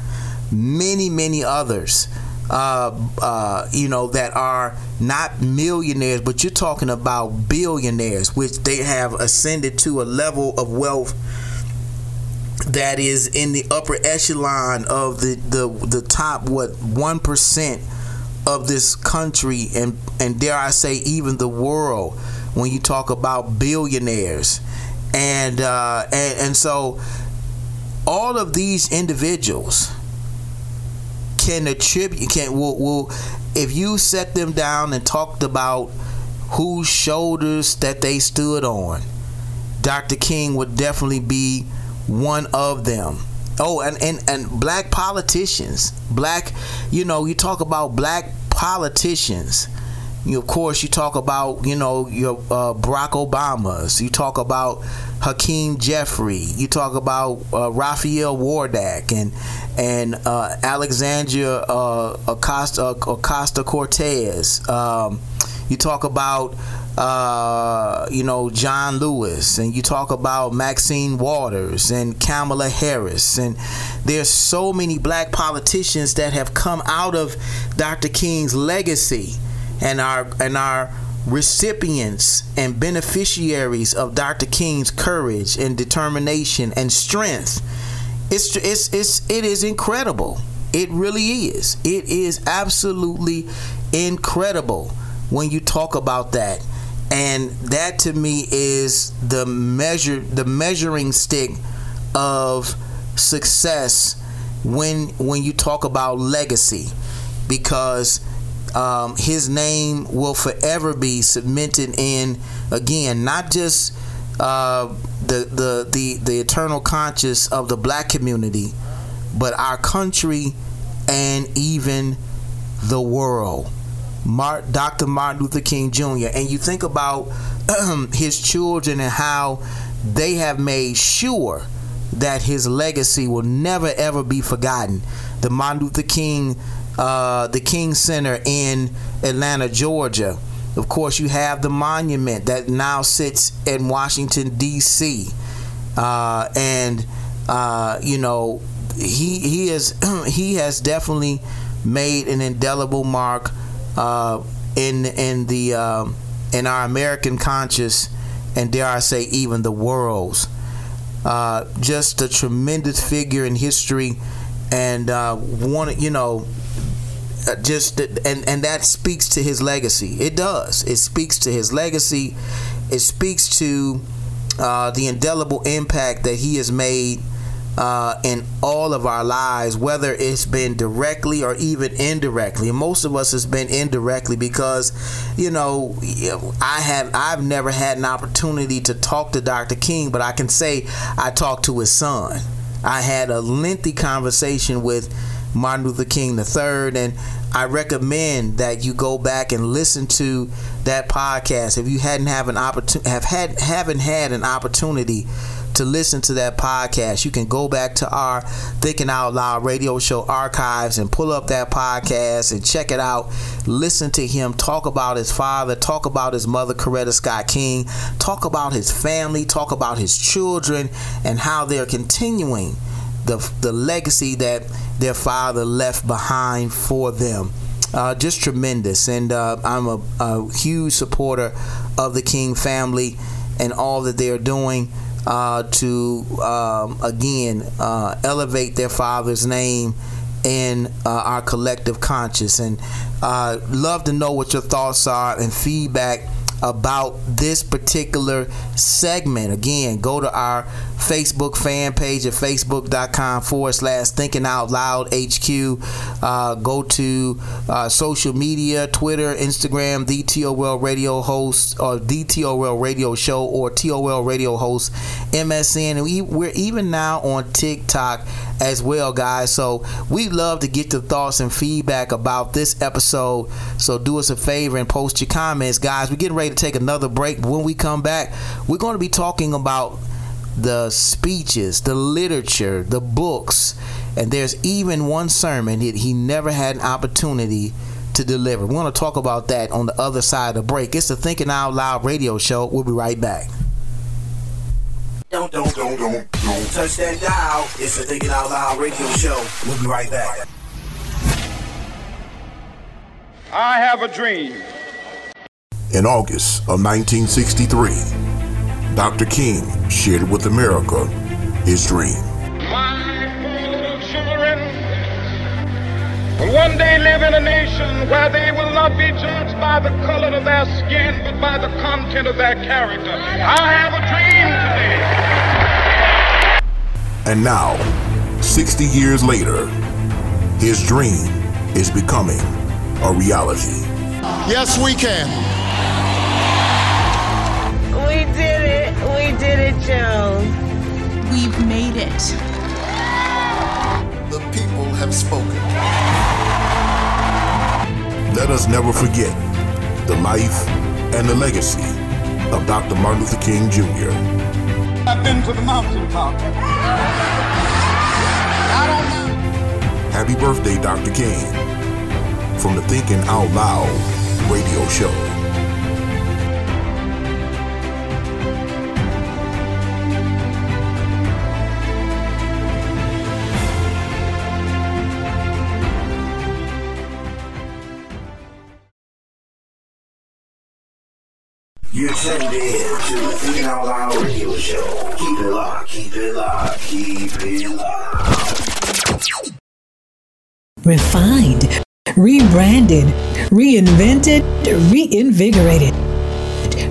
many, many others. Uh, uh, you know that are not millionaires, but you're talking about billionaires, which they have ascended to a level of wealth that is in the upper echelon of the the the top what one percent of this country and and dare I say even the world when you talk about billionaires. And uh, and and so all of these individuals can attribute you can will, will if you set them down and talked about whose shoulders that they stood on Dr. King would definitely be one of them oh and and, and black politicians black you know you talk about black politicians you, of course, you talk about you know your uh, Barack Obamas. You talk about Hakeem Jeffrey. You talk about uh, Raphael Warnock and and uh, Alexandria uh, Acosta Acosta Cortez. Um, you talk about uh, you know John Lewis, and you talk about Maxine Waters and Kamala Harris, and there's so many black politicians that have come out of Dr. King's legacy and our and our recipients and beneficiaries of Dr. King's courage and determination and strength. It's it's it's it is incredible. It really is. It is absolutely incredible when you talk about that. And that to me is the measure the measuring stick of success when when you talk about legacy because um, his name will forever be cemented in again not just uh, the, the the the eternal conscious of the black community but our country and even the world Mart, Dr. Martin Luther King Jr. and you think about his children and how they have made sure that his legacy will never ever be forgotten the Martin Luther King uh, the King Center in Atlanta, Georgia. Of course, you have the monument that now sits in Washington D.C. Uh, and uh, you know he he is he has definitely made an indelible mark uh, in in the uh, in our American conscious and dare I say even the world's. Uh, just a tremendous figure in history, and uh, one you know just and and that speaks to his legacy. It does. It speaks to his legacy. It speaks to uh, the indelible impact that he has made uh, in all of our lives, whether it's been directly or even indirectly. And most of us has been indirectly because, you know, I have I've never had an opportunity to talk to Dr. King, but I can say I talked to his son. I had a lengthy conversation with Martin Luther King III, and I recommend that you go back and listen to that podcast if you hadn't have an opportunity have had haven't had an opportunity to listen to that podcast, you can go back to our Thinking Out Loud radio show archives and pull up that podcast and check it out. Listen to him talk about his father, talk about his mother, Coretta Scott King, talk about his family, talk about his children, and how they're continuing the, the legacy that their father left behind for them. Uh, just tremendous. And uh, I'm a, a, huge supporter of the King family and all that they're doing uh, to, um, again, uh, elevate their father's name in uh, our collective conscious. And uh, love to know what your thoughts are and feedback about this particular segment. Again, go to our Facebook fan page at facebook.com forward slash thinking out loud HQ. Uh, go to uh, social media Twitter, Instagram, the TOL radio host or the TOL radio show or TOL radio host MSN. And we, we're even now on TikTok as well, guys. So we love to get your thoughts and feedback about this episode. So do us a favor and post your comments, guys. We're getting ready to take another break. When we come back, we're going to be talking about the speeches, the literature, the books, and there's even one sermon that he never had an opportunity to deliver. We want to talk about that on the other side of the break. It's the Thinking Out Loud radio show. We'll be right back. Don't, don't, don't, don't, don't touch that dial. It's the Thinking Out Loud radio show. We'll be right back. I have a dream. In August of 1963, Dr. King shared with America his dream. My children, will one day live in a nation where they will not be judged by the color of their skin, but by the content of their character. I have a dream today. And now, 60 years later, his dream is becoming a reality. Yes, we can. Did it, Joe. We've made it. The people have spoken. Let us never forget the life and the legacy of Dr. Martin Luther King Jr. I've been to the mountaintop. I don't know. Happy birthday, Dr. King, from the Thinking Out Loud radio show. You're tuned in to the Thinking Out radio show. Keep it locked, keep it locked, keep it locked. Refined, rebranded, reinvented, reinvigorated,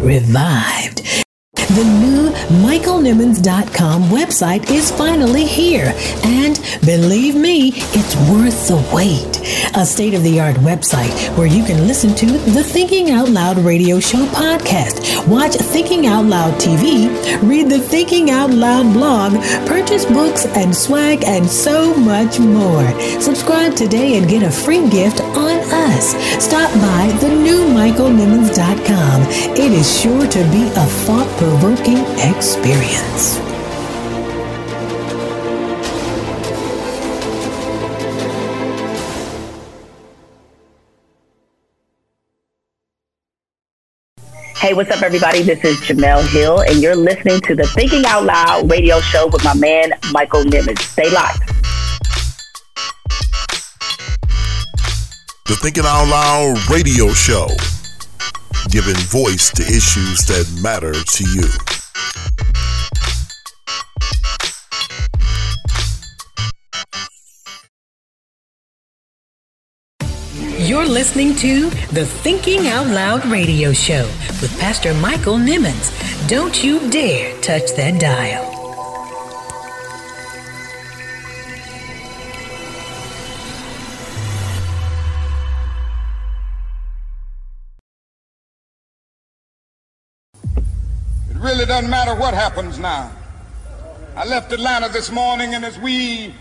revived. The new MichaelNimmons.com website is finally here, and believe me, it's worth the wait. A state of the art website where you can listen to the Thinking Out Loud radio show podcast, watch Thinking Out Loud TV, read the Thinking Out Loud blog, purchase books and swag, and so much more. Subscribe today and get a free gift on us. Stop by the new MichaelNimmons.com. It is sure to be a thought provoking experience. Hey, what's up, everybody? This is Jemele Hill, and you're listening to the Thinking Out Loud radio show with my man, Michael Nimmons. Stay locked. The Thinking Out Loud radio show, giving voice to issues that matter to you. You're listening to the Thinking Out Loud radio show with Pastor Michael Nimmons. Don't you dare touch that dial. Really doesn't matter what happens now. I left Atlanta this morning, and as we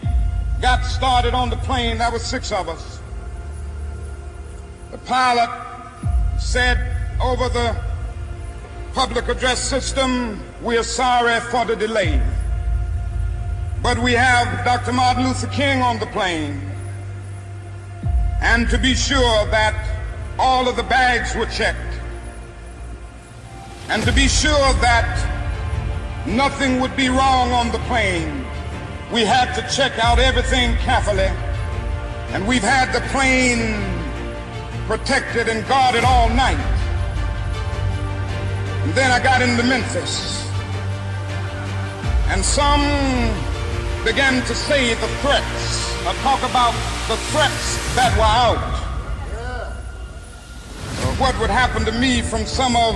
got started on the plane, there were six of us. The pilot said over the public address system, we're sorry for the delay. But we have Dr. Martin Luther King on the plane. And to be sure that all of the bags were checked. And to be sure that nothing would be wrong on the plane, we had to check out everything carefully. And we've had the plane protected and guarded all night. And then I got into Memphis. And some began to say the threats, or talk about the threats that were out. Or what would happen to me from some of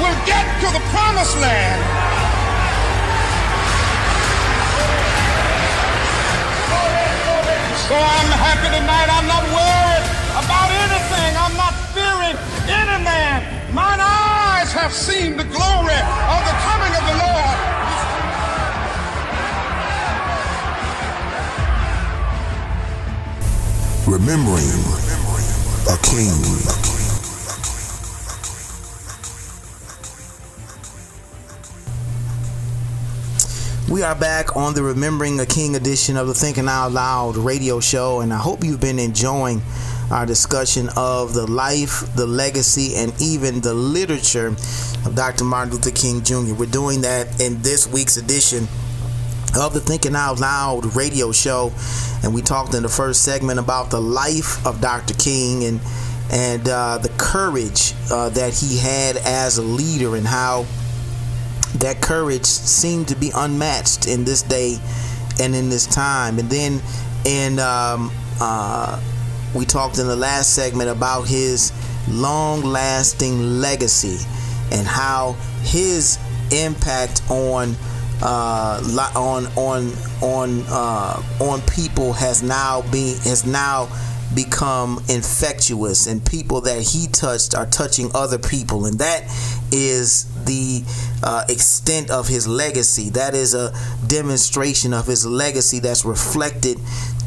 will get to the promised land. So I'm happy tonight. I'm not worried about anything. I'm not fearing any man. Mine eyes have seen the glory of the coming of the Lord. Remembering a king. We are back on the Remembering a King edition of the Thinking Out Loud radio show, and I hope you've been enjoying our discussion of the life, the legacy, and even the literature of Dr. Martin Luther King Jr. We're doing that in this week's edition of the Thinking Out Loud radio show, and we talked in the first segment about the life of Dr. King and and uh, the courage uh, that he had as a leader and how that courage seemed to be unmatched in this day and in this time. And then in um, uh, we talked in the last segment about his long-lasting legacy and how his impact on uh, on on on uh, on people has now been has now become infectious and people that he touched are touching other people and that is the uh, extent of his legacy that is a demonstration of his legacy that's reflected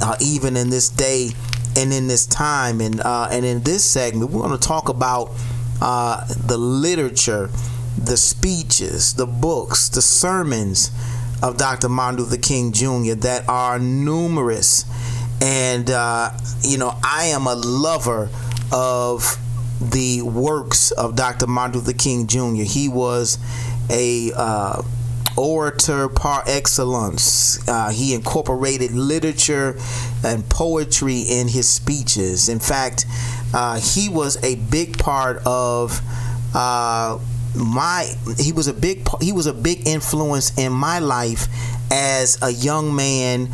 uh, even in this day and in this time and uh, and in this segment we're going to talk about uh, the literature the speeches the books the sermons of Dr. Martin Luther King Jr. that are numerous and uh, you know I am a lover of the works of Dr. Martin Luther King Jr. He was a uh, orator par excellence. Uh, he incorporated literature and poetry in his speeches. In fact, uh, he was a big part of uh, my. He was a big. He was a big influence in my life as a young man.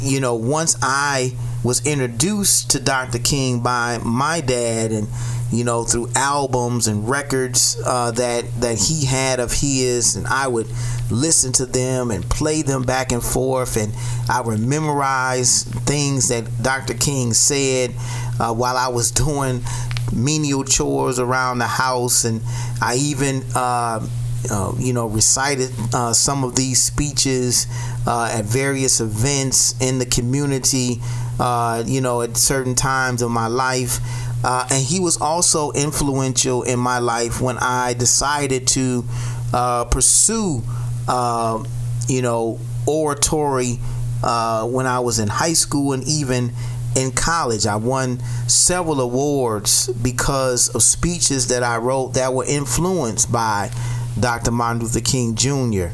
You know, once I was introduced to Dr. King by my dad and you know through albums and records uh, that that he had of his and I would listen to them and play them back and forth and I would memorize things that Dr. King said uh, while I was doing menial chores around the house and I even uh, uh, you know, recited uh, some of these speeches uh, at various events in the community, uh, you know, at certain times of my life. Uh, and he was also influential in my life when I decided to pursue, you know, oratory when I was in high school and even in college. I won several awards because of speeches that I wrote that were influenced by Dr. Martin Luther King Jr.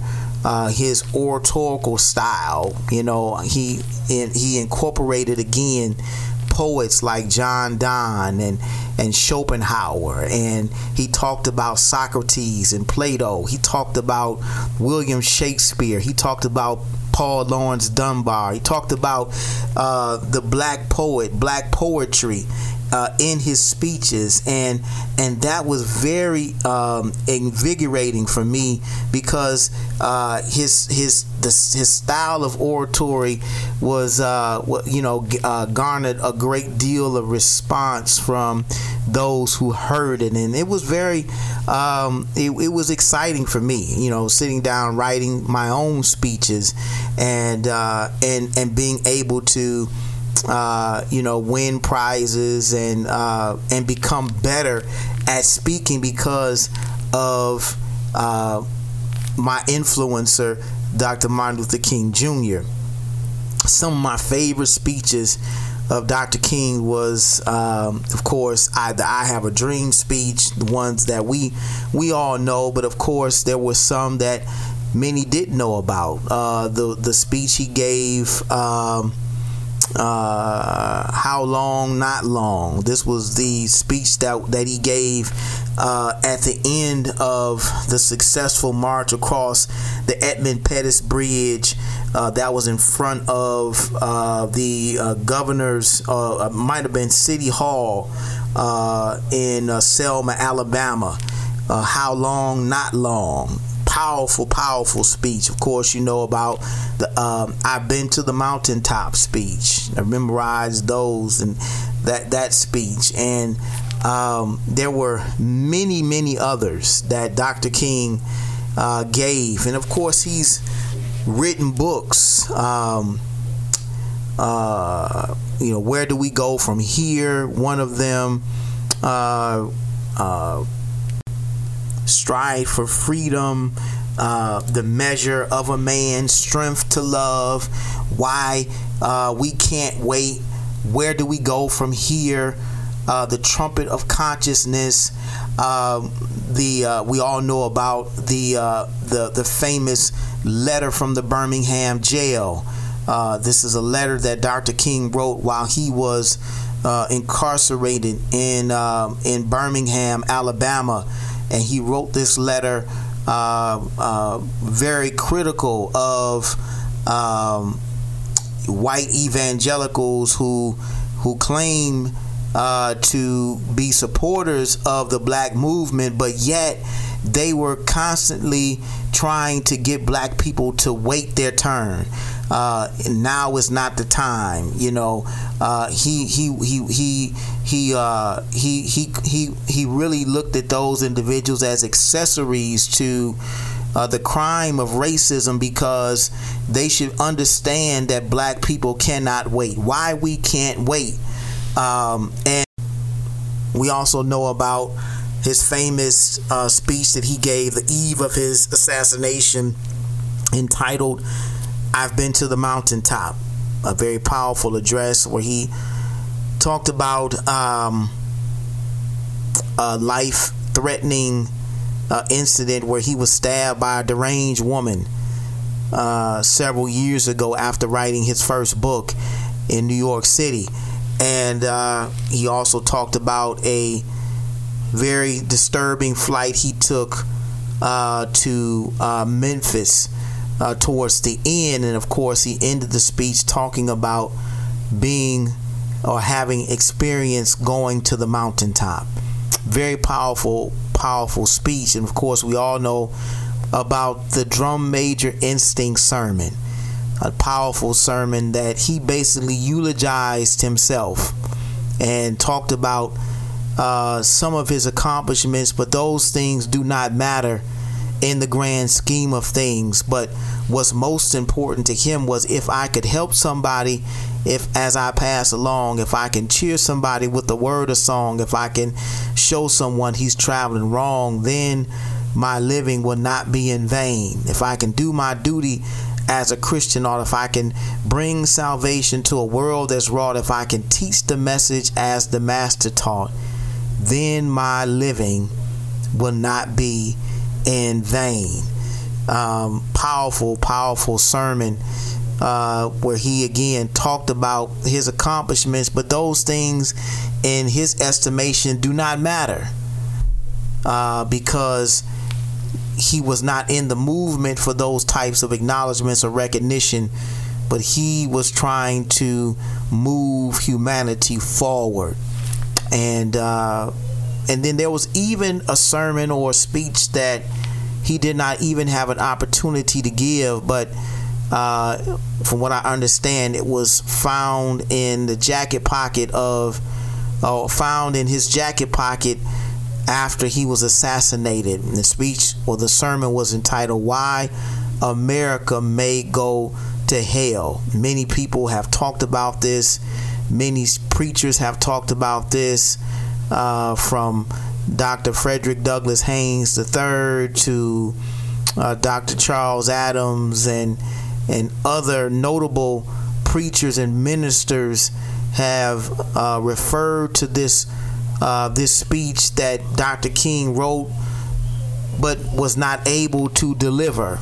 Uh, his oratorical style, you know, he in, he incorporated again poets like John Donne and and Schopenhauer, and he talked about Socrates and Plato. He talked about William Shakespeare. He talked about Paul Laurence Dunbar. He talked about uh, the black poet, black poetry, uh, in his speeches, and and that was very um, invigorating for me because uh, his his the, his style of oratory was uh, you know uh, garnered a great deal of response from those who heard it, and it was very um, it, it was exciting for me, you know, sitting down writing my own speeches, and uh, and and being able to uh, you know, win prizes and uh, and become better at speaking because of uh, my influencer, Dr. Martin Luther King Jr. Some of my favorite speeches of Dr. King was, um, of course, I, the "I Have a Dream" speech, the ones that we we all know, but of course there were some that many didn't know about. Uh, the the speech he gave. Um, uh, how long? Not long. This was the speech that that he gave uh, at the end of the successful march across the Edmund Pettus Bridge uh, that was in front of uh, the uh, governor's uh, might have been City Hall in Selma Alabama. How long? Not long powerful, powerful speech. Of course, you know about the um, "I've been to the mountaintop" speech. I memorized those and that that speech, and um, there were many, many others that Dr. King uh, gave, and of course, he's written books. Um, uh, you know, where do we go from here? One of them, uh, uh, strive for freedom, uh, the measure of a man, strength to love, why uh, we can't wait, where do we go from here? Uh, the trumpet of consciousness. Um, the uh, we all know about the uh, the the famous letter from the Birmingham jail. Uh, this is a letter that Dr. King wrote while he was incarcerated in um, in Birmingham, Alabama, and he wrote this letter uh, very critical of um, white evangelicals who who claim uh, to be supporters of the black movement, but yet they were constantly trying to get black people to wait their turn. Uh, now is not the time. You know, uh, he he he he he, uh, he he he he really looked at those individuals as accessories to. Uh, the crime of racism because they should understand that black people cannot wait. Why we can't wait. Um, and we also know about his famous uh, speech that he gave the eve of his assassination entitled I've Been to the Mountaintop. A very powerful address where he talked about um, a life threatening uh, incident where he was stabbed by a deranged woman uh, several years ago after writing his first book in New York City. And uh, he also talked about a very disturbing flight he took uh, to uh, Memphis uh, towards the end. And of course, he ended the speech talking about being or having experience going to the mountaintop. Very powerful, powerful speech. And of course, we all know about the drum major instinct sermon a powerful sermon that he basically eulogized himself and talked about uh, some of his accomplishments, but those things do not matter in the grand scheme of things. But what's most important to him was if I could help somebody, if as I pass along, if I can cheer somebody with the word of song, if I can show someone he's traveling wrong, then my living will not be in vain. If I can do my duty as a Christian, or if I can bring salvation to a world that's wrought, if I can teach the message as the Master taught, then my living will not be in vain. Um, powerful, powerful sermon uh, where he again talked about his accomplishments, but those things in his estimation do not matter uh, because he was not in the movement for those types of acknowledgments or recognition, but he was trying to move humanity forward. And uh, and then there was even a sermon or a speech that he did not even have an opportunity to give, but uh, from what I understand, it was found in the jacket pocket of, or found in his jacket pocket after he was assassinated. And the speech or the sermon was entitled Why America May Go to Hell. Many people have talked about this, many preachers have talked about this, uh, from Dr. Frederick Douglass Haynes III to uh, Dr. Charles Adams and and other notable preachers and ministers have uh, referred to this uh, this speech that Dr. King wrote but was not able to deliver.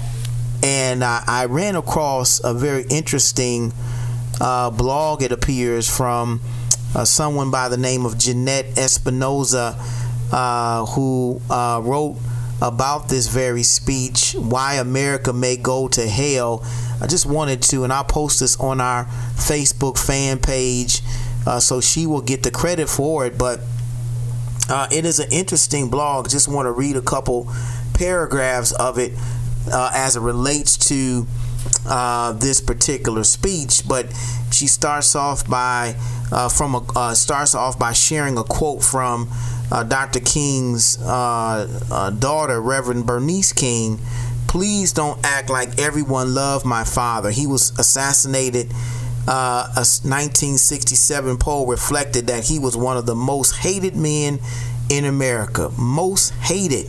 And uh, I ran across a very interesting uh, blog, it appears, from uh, someone by the name of Jeanette Espinoza, uh, who uh, wrote about this very speech, Why America May Go to Hell. I just wanted to, and I'll post this on our Facebook fan page uh, so she will get the credit for it. But uh, it is an interesting blog. Just want to read a couple paragraphs of it uh, as it relates to uh, this particular speech, but she starts off by uh, from a, uh, starts off by sharing a quote from uh, Dr. King's uh, uh, daughter, Reverend Bernice King. Please don't act like everyone loved my father. He was assassinated. A 1967 poll reflected that he was one of the most hated men in America. Most hated.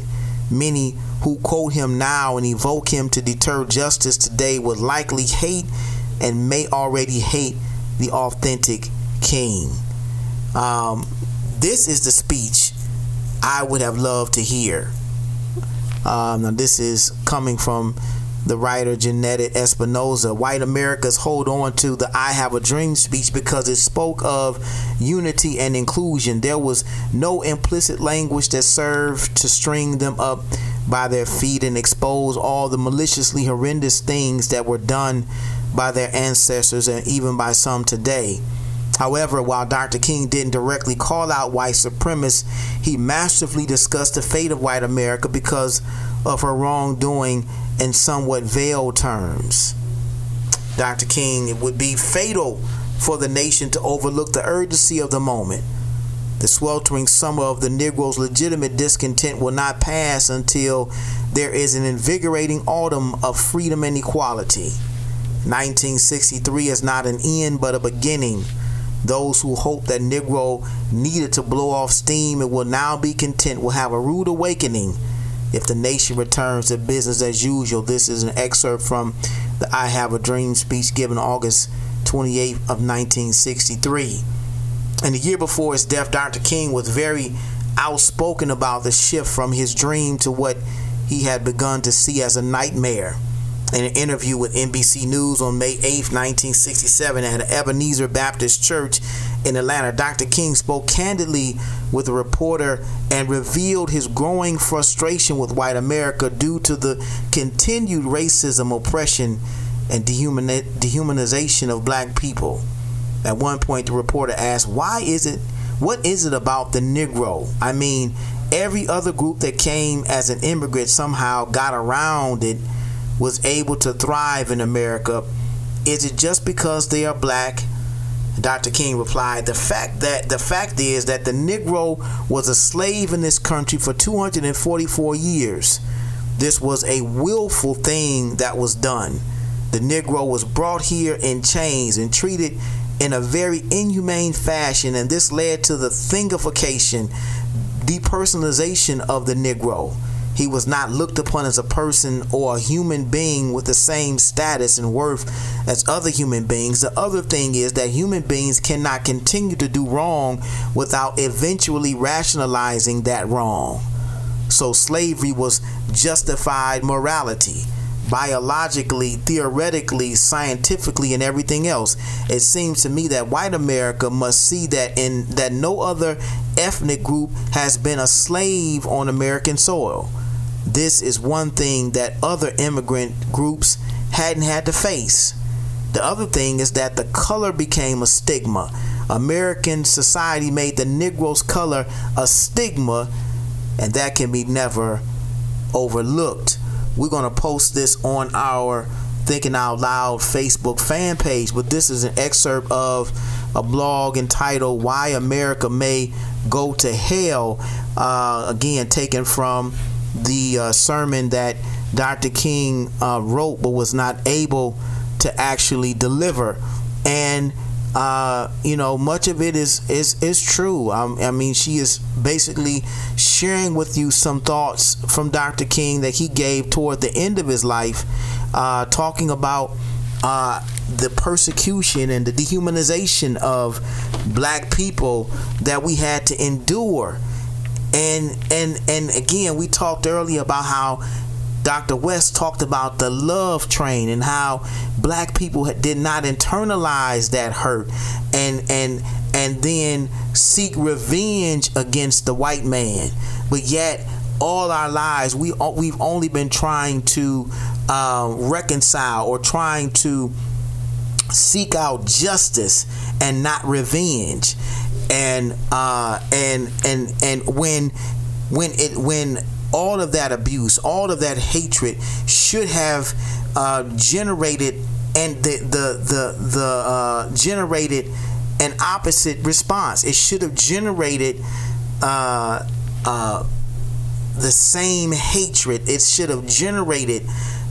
Many who quote him now and evoke him to deter justice today would likely hate and may already hate the authentic king. Um, this is the speech I would have loved to hear. Um, now, this is coming from the writer Janetta Espinosa. White Americans hold on to the I Have a Dream speech because it spoke of unity and inclusion. There was no implicit language that served to string them up by their feet and expose all the maliciously horrendous things that were done by their ancestors and even by some today. However, while Dr. King didn't directly call out white supremacists, he masterfully discussed the fate of white America because of her wrongdoing in somewhat veiled terms. Dr. King, it would be fatal for the nation to overlook the urgency of the moment. The sweltering summer of the Negro's legitimate discontent will not pass until there is an invigorating autumn of freedom and equality. 1963 is not an end but a beginning. Those who hope that Negro needed to blow off steam and will now be content will have a rude awakening if the nation returns to business as usual. This is an excerpt from the I Have a Dream speech given August 28th of 1963. And the year before his death, Dr. King was very outspoken about the shift from his dream to what he had begun to see as a nightmare. In an interview with NBC News on May 8, 1967, at Ebenezer Baptist Church in Atlanta, Dr. King spoke candidly with a reporter and revealed his growing frustration with white America due to the continued racism, oppression, and dehumanization of black people. At one point, the reporter asked, Why is it, what is it about the Negro? I mean, every other group that came as an immigrant somehow got around it was able to thrive in America. Is it just because they are black? Dr. King replied, "The fact that the fact is that the Negro was a slave in this country for 244 years. This was a willful thing that was done. The Negro was brought here in chains and treated in a very inhumane fashion, and this led to the thingification, depersonalization of the Negro." He was not looked upon as a person or a human being with the same status and worth as other human beings. The other thing is that human beings cannot continue to do wrong without eventually rationalizing that wrong. So slavery was justified morality. Biologically, theoretically, scientifically, and everything else. It seems to me that white America must see that in that no other ethnic group has been a slave on American soil. This is one thing that other immigrant groups hadn't had to face. The other thing is that the color became a stigma. American society made the Negro's color a stigma, and that can be never overlooked. We're going to post this on our Thinking Out Loud Facebook fan page, but this is an excerpt of a blog entitled Why America May Go to Hell. Uh, again, taken from the uh, sermon that Dr. King uh, wrote but was not able to actually deliver. And uh, you know, much of it is is is true. Um, I mean, she is basically sharing with you some thoughts from Dr. King that he gave toward the end of his life, uh, talking about uh, the persecution and the dehumanization of black people that we had to endure. And and and again, we talked earlier about how Dr. West talked about the love train and how black people did not internalize that hurt and and and then seek revenge against the white man. But yet all our lives we we've only been trying to uh, reconcile or trying to seek out justice and not revenge and uh, and and and when when it when all of that abuse, all of that hatred should have uh, generated and the the the the uh, generated an opposite response. It should have generated uh, uh, the same hatred. It should have generated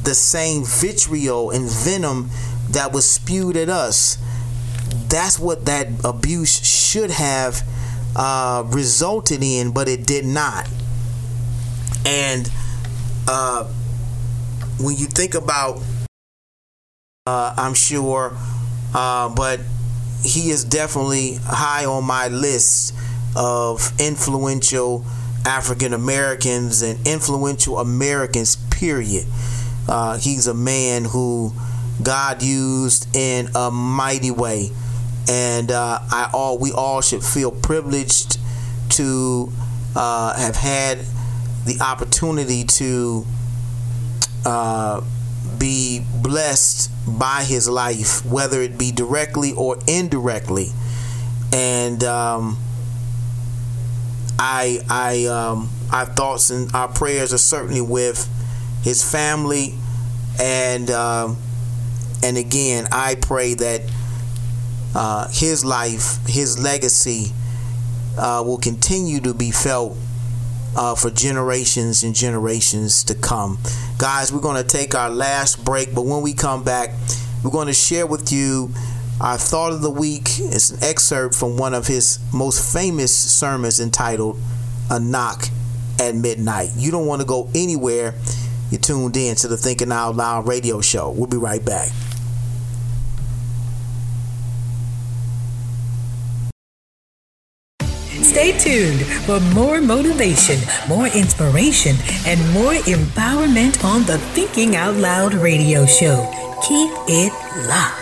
the same vitriol and venom that was spewed at us. That's what that abuse should have uh, resulted in, but it did not. And uh, when you think about, uh, I'm sure, uh, but he is definitely high on my list of influential African Americans and influential Americans, period. Uh, he's a man who God used in a mighty way. And uh, I all we all should feel privileged to uh, have had the opportunity to uh, be blessed by his life, whether it be directly or indirectly. And um, I, I, um, our thoughts and our prayers are certainly with his family, and um, and again, I pray that uh, his life, his legacy, uh, will continue to be felt uh, for generations and generations to come. Guys, we're going to take our last break, but when we come back, we're going to share with you our thought of the week. It's an excerpt from one of his most famous sermons entitled A Knock at Midnight. You don't want to go anywhere. You're tuned in to the Thinking Out Loud radio show. We'll be right back. Stay tuned for more motivation, more inspiration, and more empowerment on the Thinking Out Loud radio show. Keep it locked.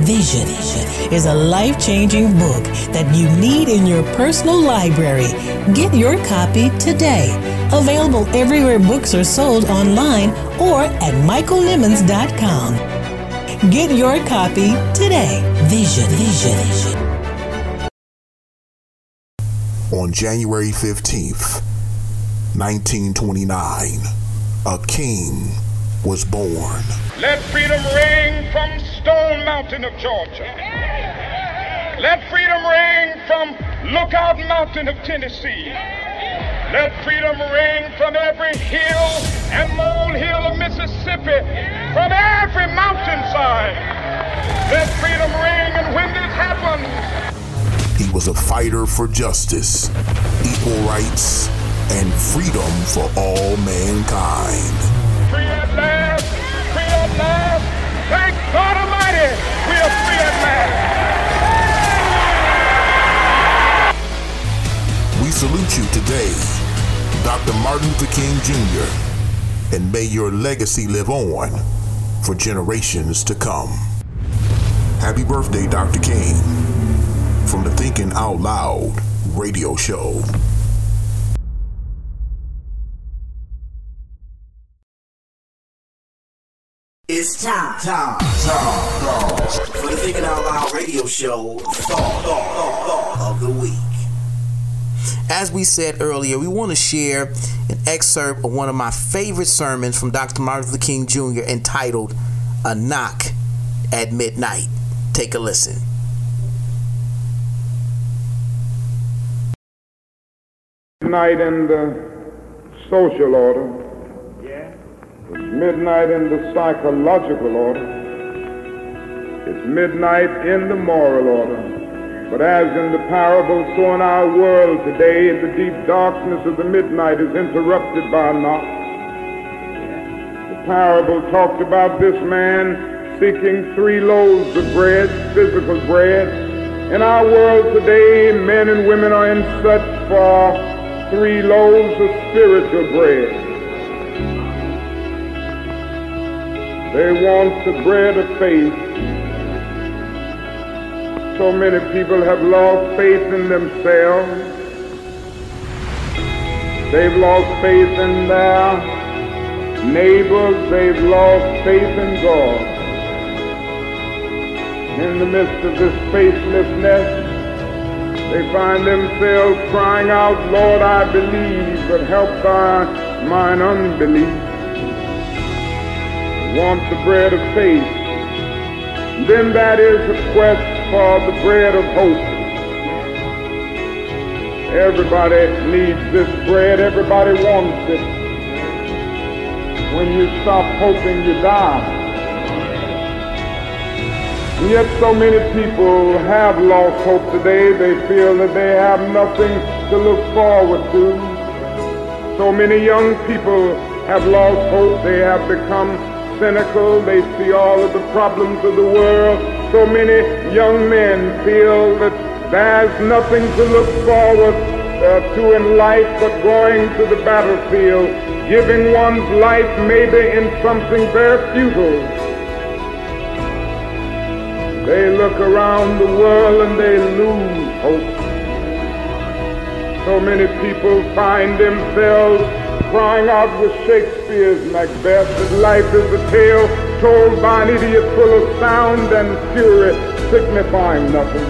Vision is a life changing book that you need in your personal library. Get your copy today. Available everywhere books are sold online or at michaelnimmons.com. Get your copy today. Vision, vision, vision. On January 15th, 1929, a king was born. Let freedom ring from Stone Mountain of Georgia. Let freedom ring from Lookout Mountain of Tennessee. Let freedom ring from every hill and molehill of Mississippi, from every mountainside. Let freedom ring, and when this happens, He was a fighter for justice, equal rights, and freedom for all mankind. Last. Thank God Almighty, we are free at last. We salute you today, Dr. Martin Luther King Jr., and may your legacy live on for generations to come. Happy birthday, Dr. King, from the Thinking Out Loud radio show. Time. Time. Time. For the Thinking Out Loud radio show, Thought, thought, thought of the Week. As we said earlier, we want to share an excerpt of one of my favorite sermons from Dr. Martin Luther King Jr. entitled A Knock at Midnight. Take a listen. Midnight in the social order. It's midnight in the psychological order. It's midnight in the moral order. But as in the parable, so in our world today, the deep darkness of the midnight is interrupted by a knock. The parable talked about this man seeking three loaves of bread, physical bread. In our world today, men and women are in search for three loaves of spiritual bread. They want the bread of faith. So many people have lost faith in themselves. They've lost faith in their neighbors. They've lost faith in God. In the midst of this faithlessness, they find themselves crying out, Lord, I believe, but help thy mine unbelief. Want the bread of faith. Then that is a quest for the bread of hope. Everybody needs this bread. Everybody wants it. When you stop hoping, you die. And yet so many people have lost hope today. They feel that they have nothing to look forward to. So many young people have lost hope. They have become cynical. They see all of the problems of the world. So many young men feel that there's nothing to look forward uh, to in life but going to the battlefield, giving one's life maybe in something very futile. They look around the world and they lose hope. So many people find themselves crying out with Shakespeare's Macbeth that life is a tale told by an idiot full of sound and fury, signifying nothing.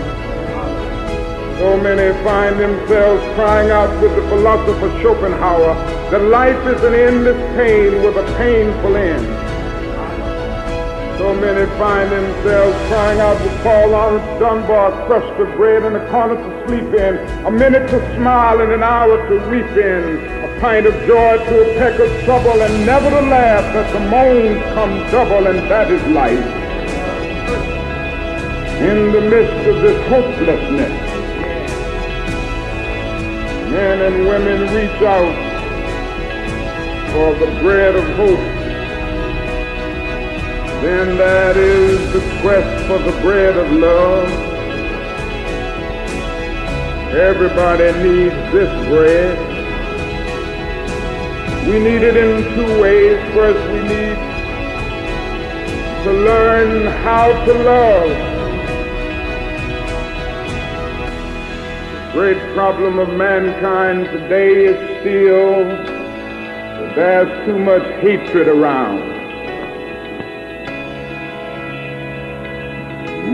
So many find themselves crying out with the philosopher Schopenhauer that life is an endless pain with a painful end. So many find themselves crying out with Paul Laurence Dunbar, crust of bread and a corner to sleep in, a minute to smile and an hour to weep in, a pint of joy to a peck of trouble, and never to laugh that the moans come double, and that is life. In the midst of this hopelessness, men and women reach out for the bread of hope then that is the quest for the bread of love. Everybody needs this bread. We need it in two ways. First, we need to learn how to love. The great problem of mankind today is still that there's too much hatred around.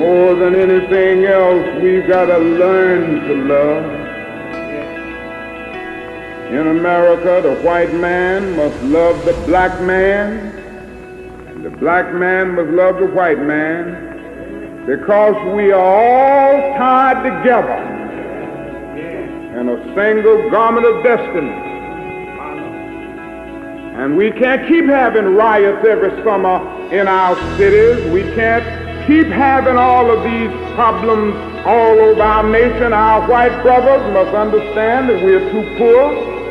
More than anything else, we've got to learn to love. In America, the white man must love the black man, and the black man must love the white man, because we are all tied together in a single garment of destiny. And we can't keep having riots every summer in our cities. We can't keep having all of these problems all over our nation. Our white brothers must understand that we are too poor.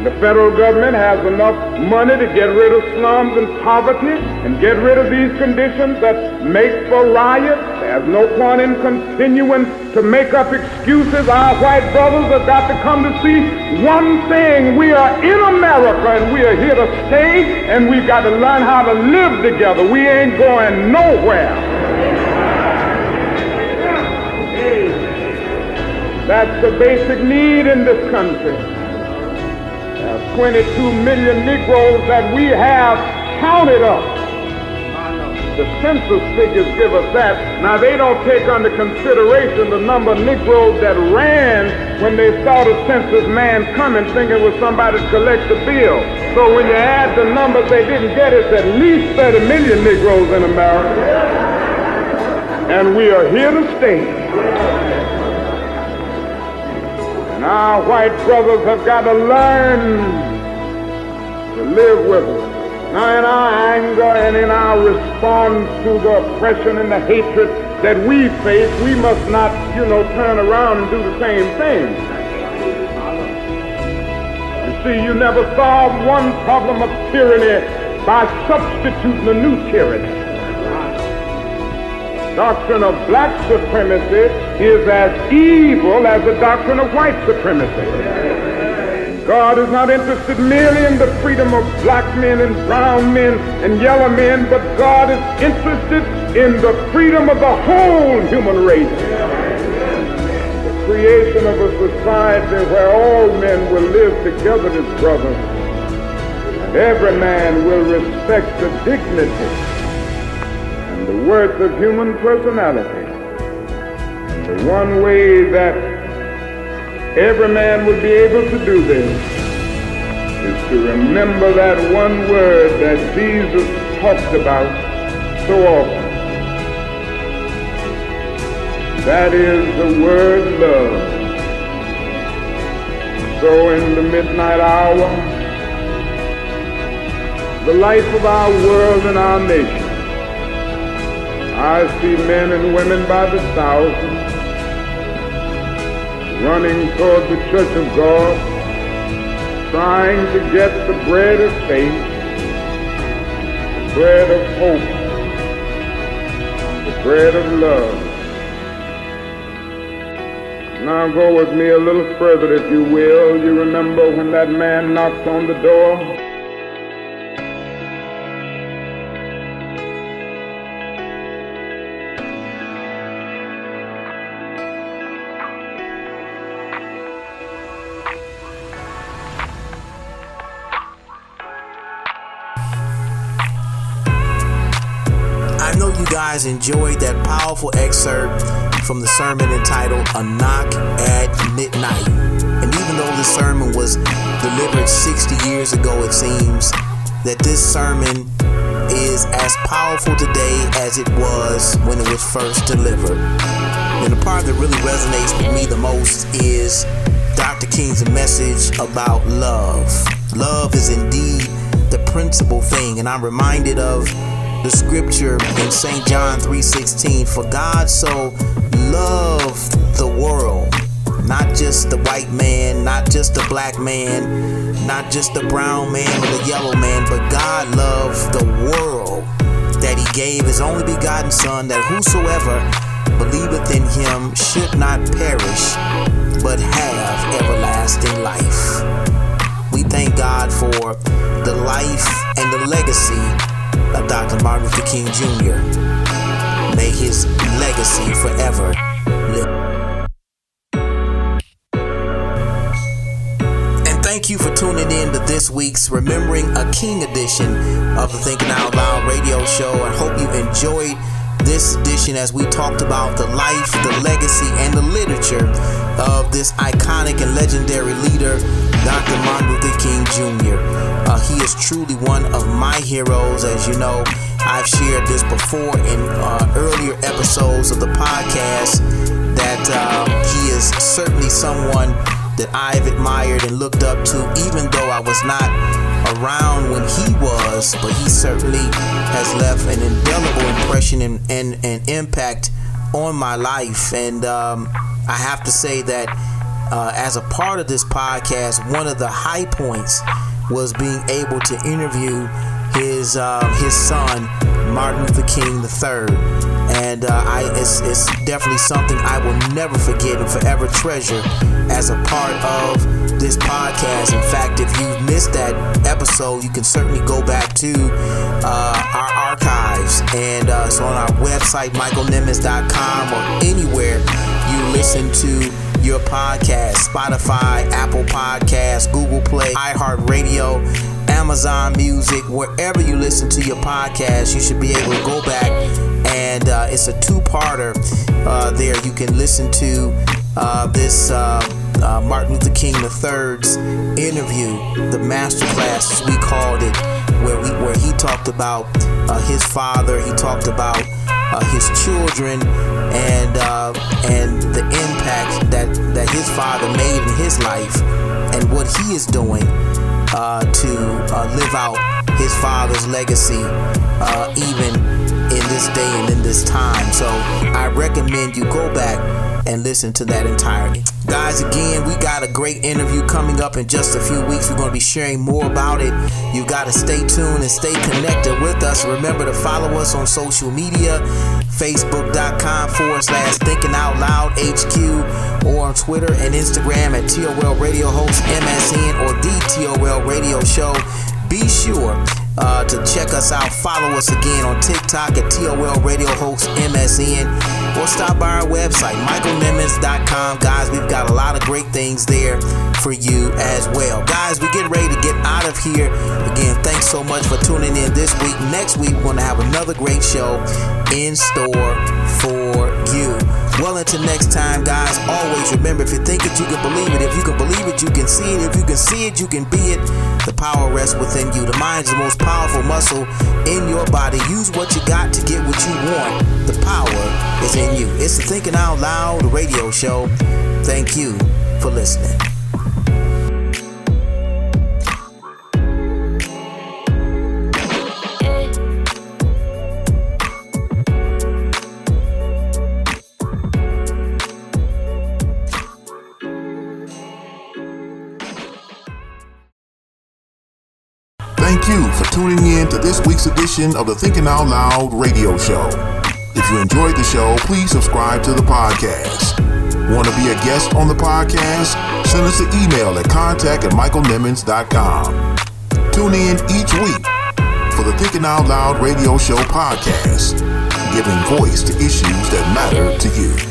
The federal government has enough money to get rid of slums and poverty and get rid of these conditions that make for riots. There's no point in continuing to make up excuses. Our white brothers have got to come to see one thing. We are in America and we are here to stay and we've got to learn how to live together. We ain't going nowhere. That's the basic need in this country. 22 million Negroes that we have counted up the census figures give us that. Now, they don't take under consideration the number of Negroes that ran when they saw the census man coming thinking it was somebody to collect the bill. So when you add the numbers they didn't get, it's at least 30 million Negroes in America. And we are here to stay. Our white brothers have got to learn to live with us. Now, in our anger and in our response to the oppression and the hatred that we face, we must not, you know, turn around and do the same thing. You see, you never solve one problem of tyranny by substituting a new tyranny. Doctrine of black supremacy is as evil as the doctrine of white supremacy. God is not interested merely in the freedom of black men and brown men and yellow men, but God is interested in the freedom of the whole human race. The creation of a society where all men will live together as brothers, and every man will respect the dignity the worth of human personality. And the one way that Every man would be able to do this is to remember that one word that Jesus talked about so often. That is the word love. So in the midnight hour, the life of our world and our nation, I see men and women by the thousands running toward the church of God, trying to get the bread of faith, the bread of hope, the bread of love. Now go with me a little further, if you will. You remember when that man knocked on the door? Enjoyed that powerful excerpt from the sermon entitled A Knock at Midnight. And even though this sermon was delivered 60 years ago, it seems that this sermon is as powerful today as it was when it was first delivered. And the part that really resonates with me the most is Dr. King's message about love. Love is indeed the principal thing, and I'm reminded of the scripture in St. John 3:16 for God so loved the world not just the white man not just the black man not just the brown man or the yellow man but God loved the world that he gave his only begotten son that whosoever believeth in him should not perish but have everlasting life we thank God for the life and the legacy of Dr. Martin Luther King Jr. May his legacy forever live. And thank you for tuning in to this week's Remembering a King edition of the Thinking Out Loud radio show. I hope you enjoyed this edition as we talked about the life, the legacy, and the literature of this iconic and legendary leader, Dr. Martin Luther King Jr. Uh, he is truly one of my heroes. As you know, I've shared this before in uh, earlier episodes of the podcast that um, he is certainly someone that I've admired and looked up to, even though I was not around when he was, but he certainly has left an indelible impression and, and, and impact on my life. And um, I have to say that uh, as a part of this podcast, one of the high points was being able to interview his uh, his son Martin Luther King III, and uh, I it's, it's definitely something I will never forget and forever treasure as a part of this podcast. In fact, if you missed that episode, you can certainly go back to uh, our archives and uh, so on our website michaelnimmons.com or anywhere you listen to your podcast Spotify, Apple Podcasts, Google Play, iHeartRadio, Amazon Music, wherever you listen to your podcast, you should be able to go back and uh, it's a two-parter uh, there. You can listen to uh, this uh, uh, Martin Luther King III's interview, the masterclass as we called it, where we where he talked about uh, his father, he talked about Uh, his children, and uh, and the impact that that his father made in his life, and what he is doing uh, to live out his father's legacy, even in this day and in this time. So I recommend you go back and listen to that entirely. Guys, again, we got a great interview coming up in just a few weeks. We're going to be sharing more about it. You got to stay tuned and stay connected with us. Remember to follow us on social media facebook.com forward slash thinking out loud HQ or on Twitter and Instagram at TOL Radio Host MSN or the TOL Radio Show. Be sure uh, to check us out. Follow us again on TikTok at TOL Radio Host MSN or stop by our website, michaelnimmons.com. Guys, we've got a lot of great things there for you as well. Guys, we're getting ready to get out of here. Again, thanks so much for tuning in this week. Next week, we're going to have another great show in store. Well, until next time, guys, always remember if you think it, you can believe it. If you can believe it, you can see it. If you can see it, you can be it. The power rests within you. The mind is the most powerful muscle in your body. Use what you got to get what you want. The power is in you. It's the Thinking Out Loud radio show. Thank you for listening. You for tuning in to this week's edition of the Thinking Out Loud radio show. If you enjoyed the show, please subscribe to the podcast. Want to be a guest on the podcast? Send us an email at contact at michaelnimmons.com. Tune in each week for the Thinking Out Loud radio show podcast, giving voice to issues that matter to you.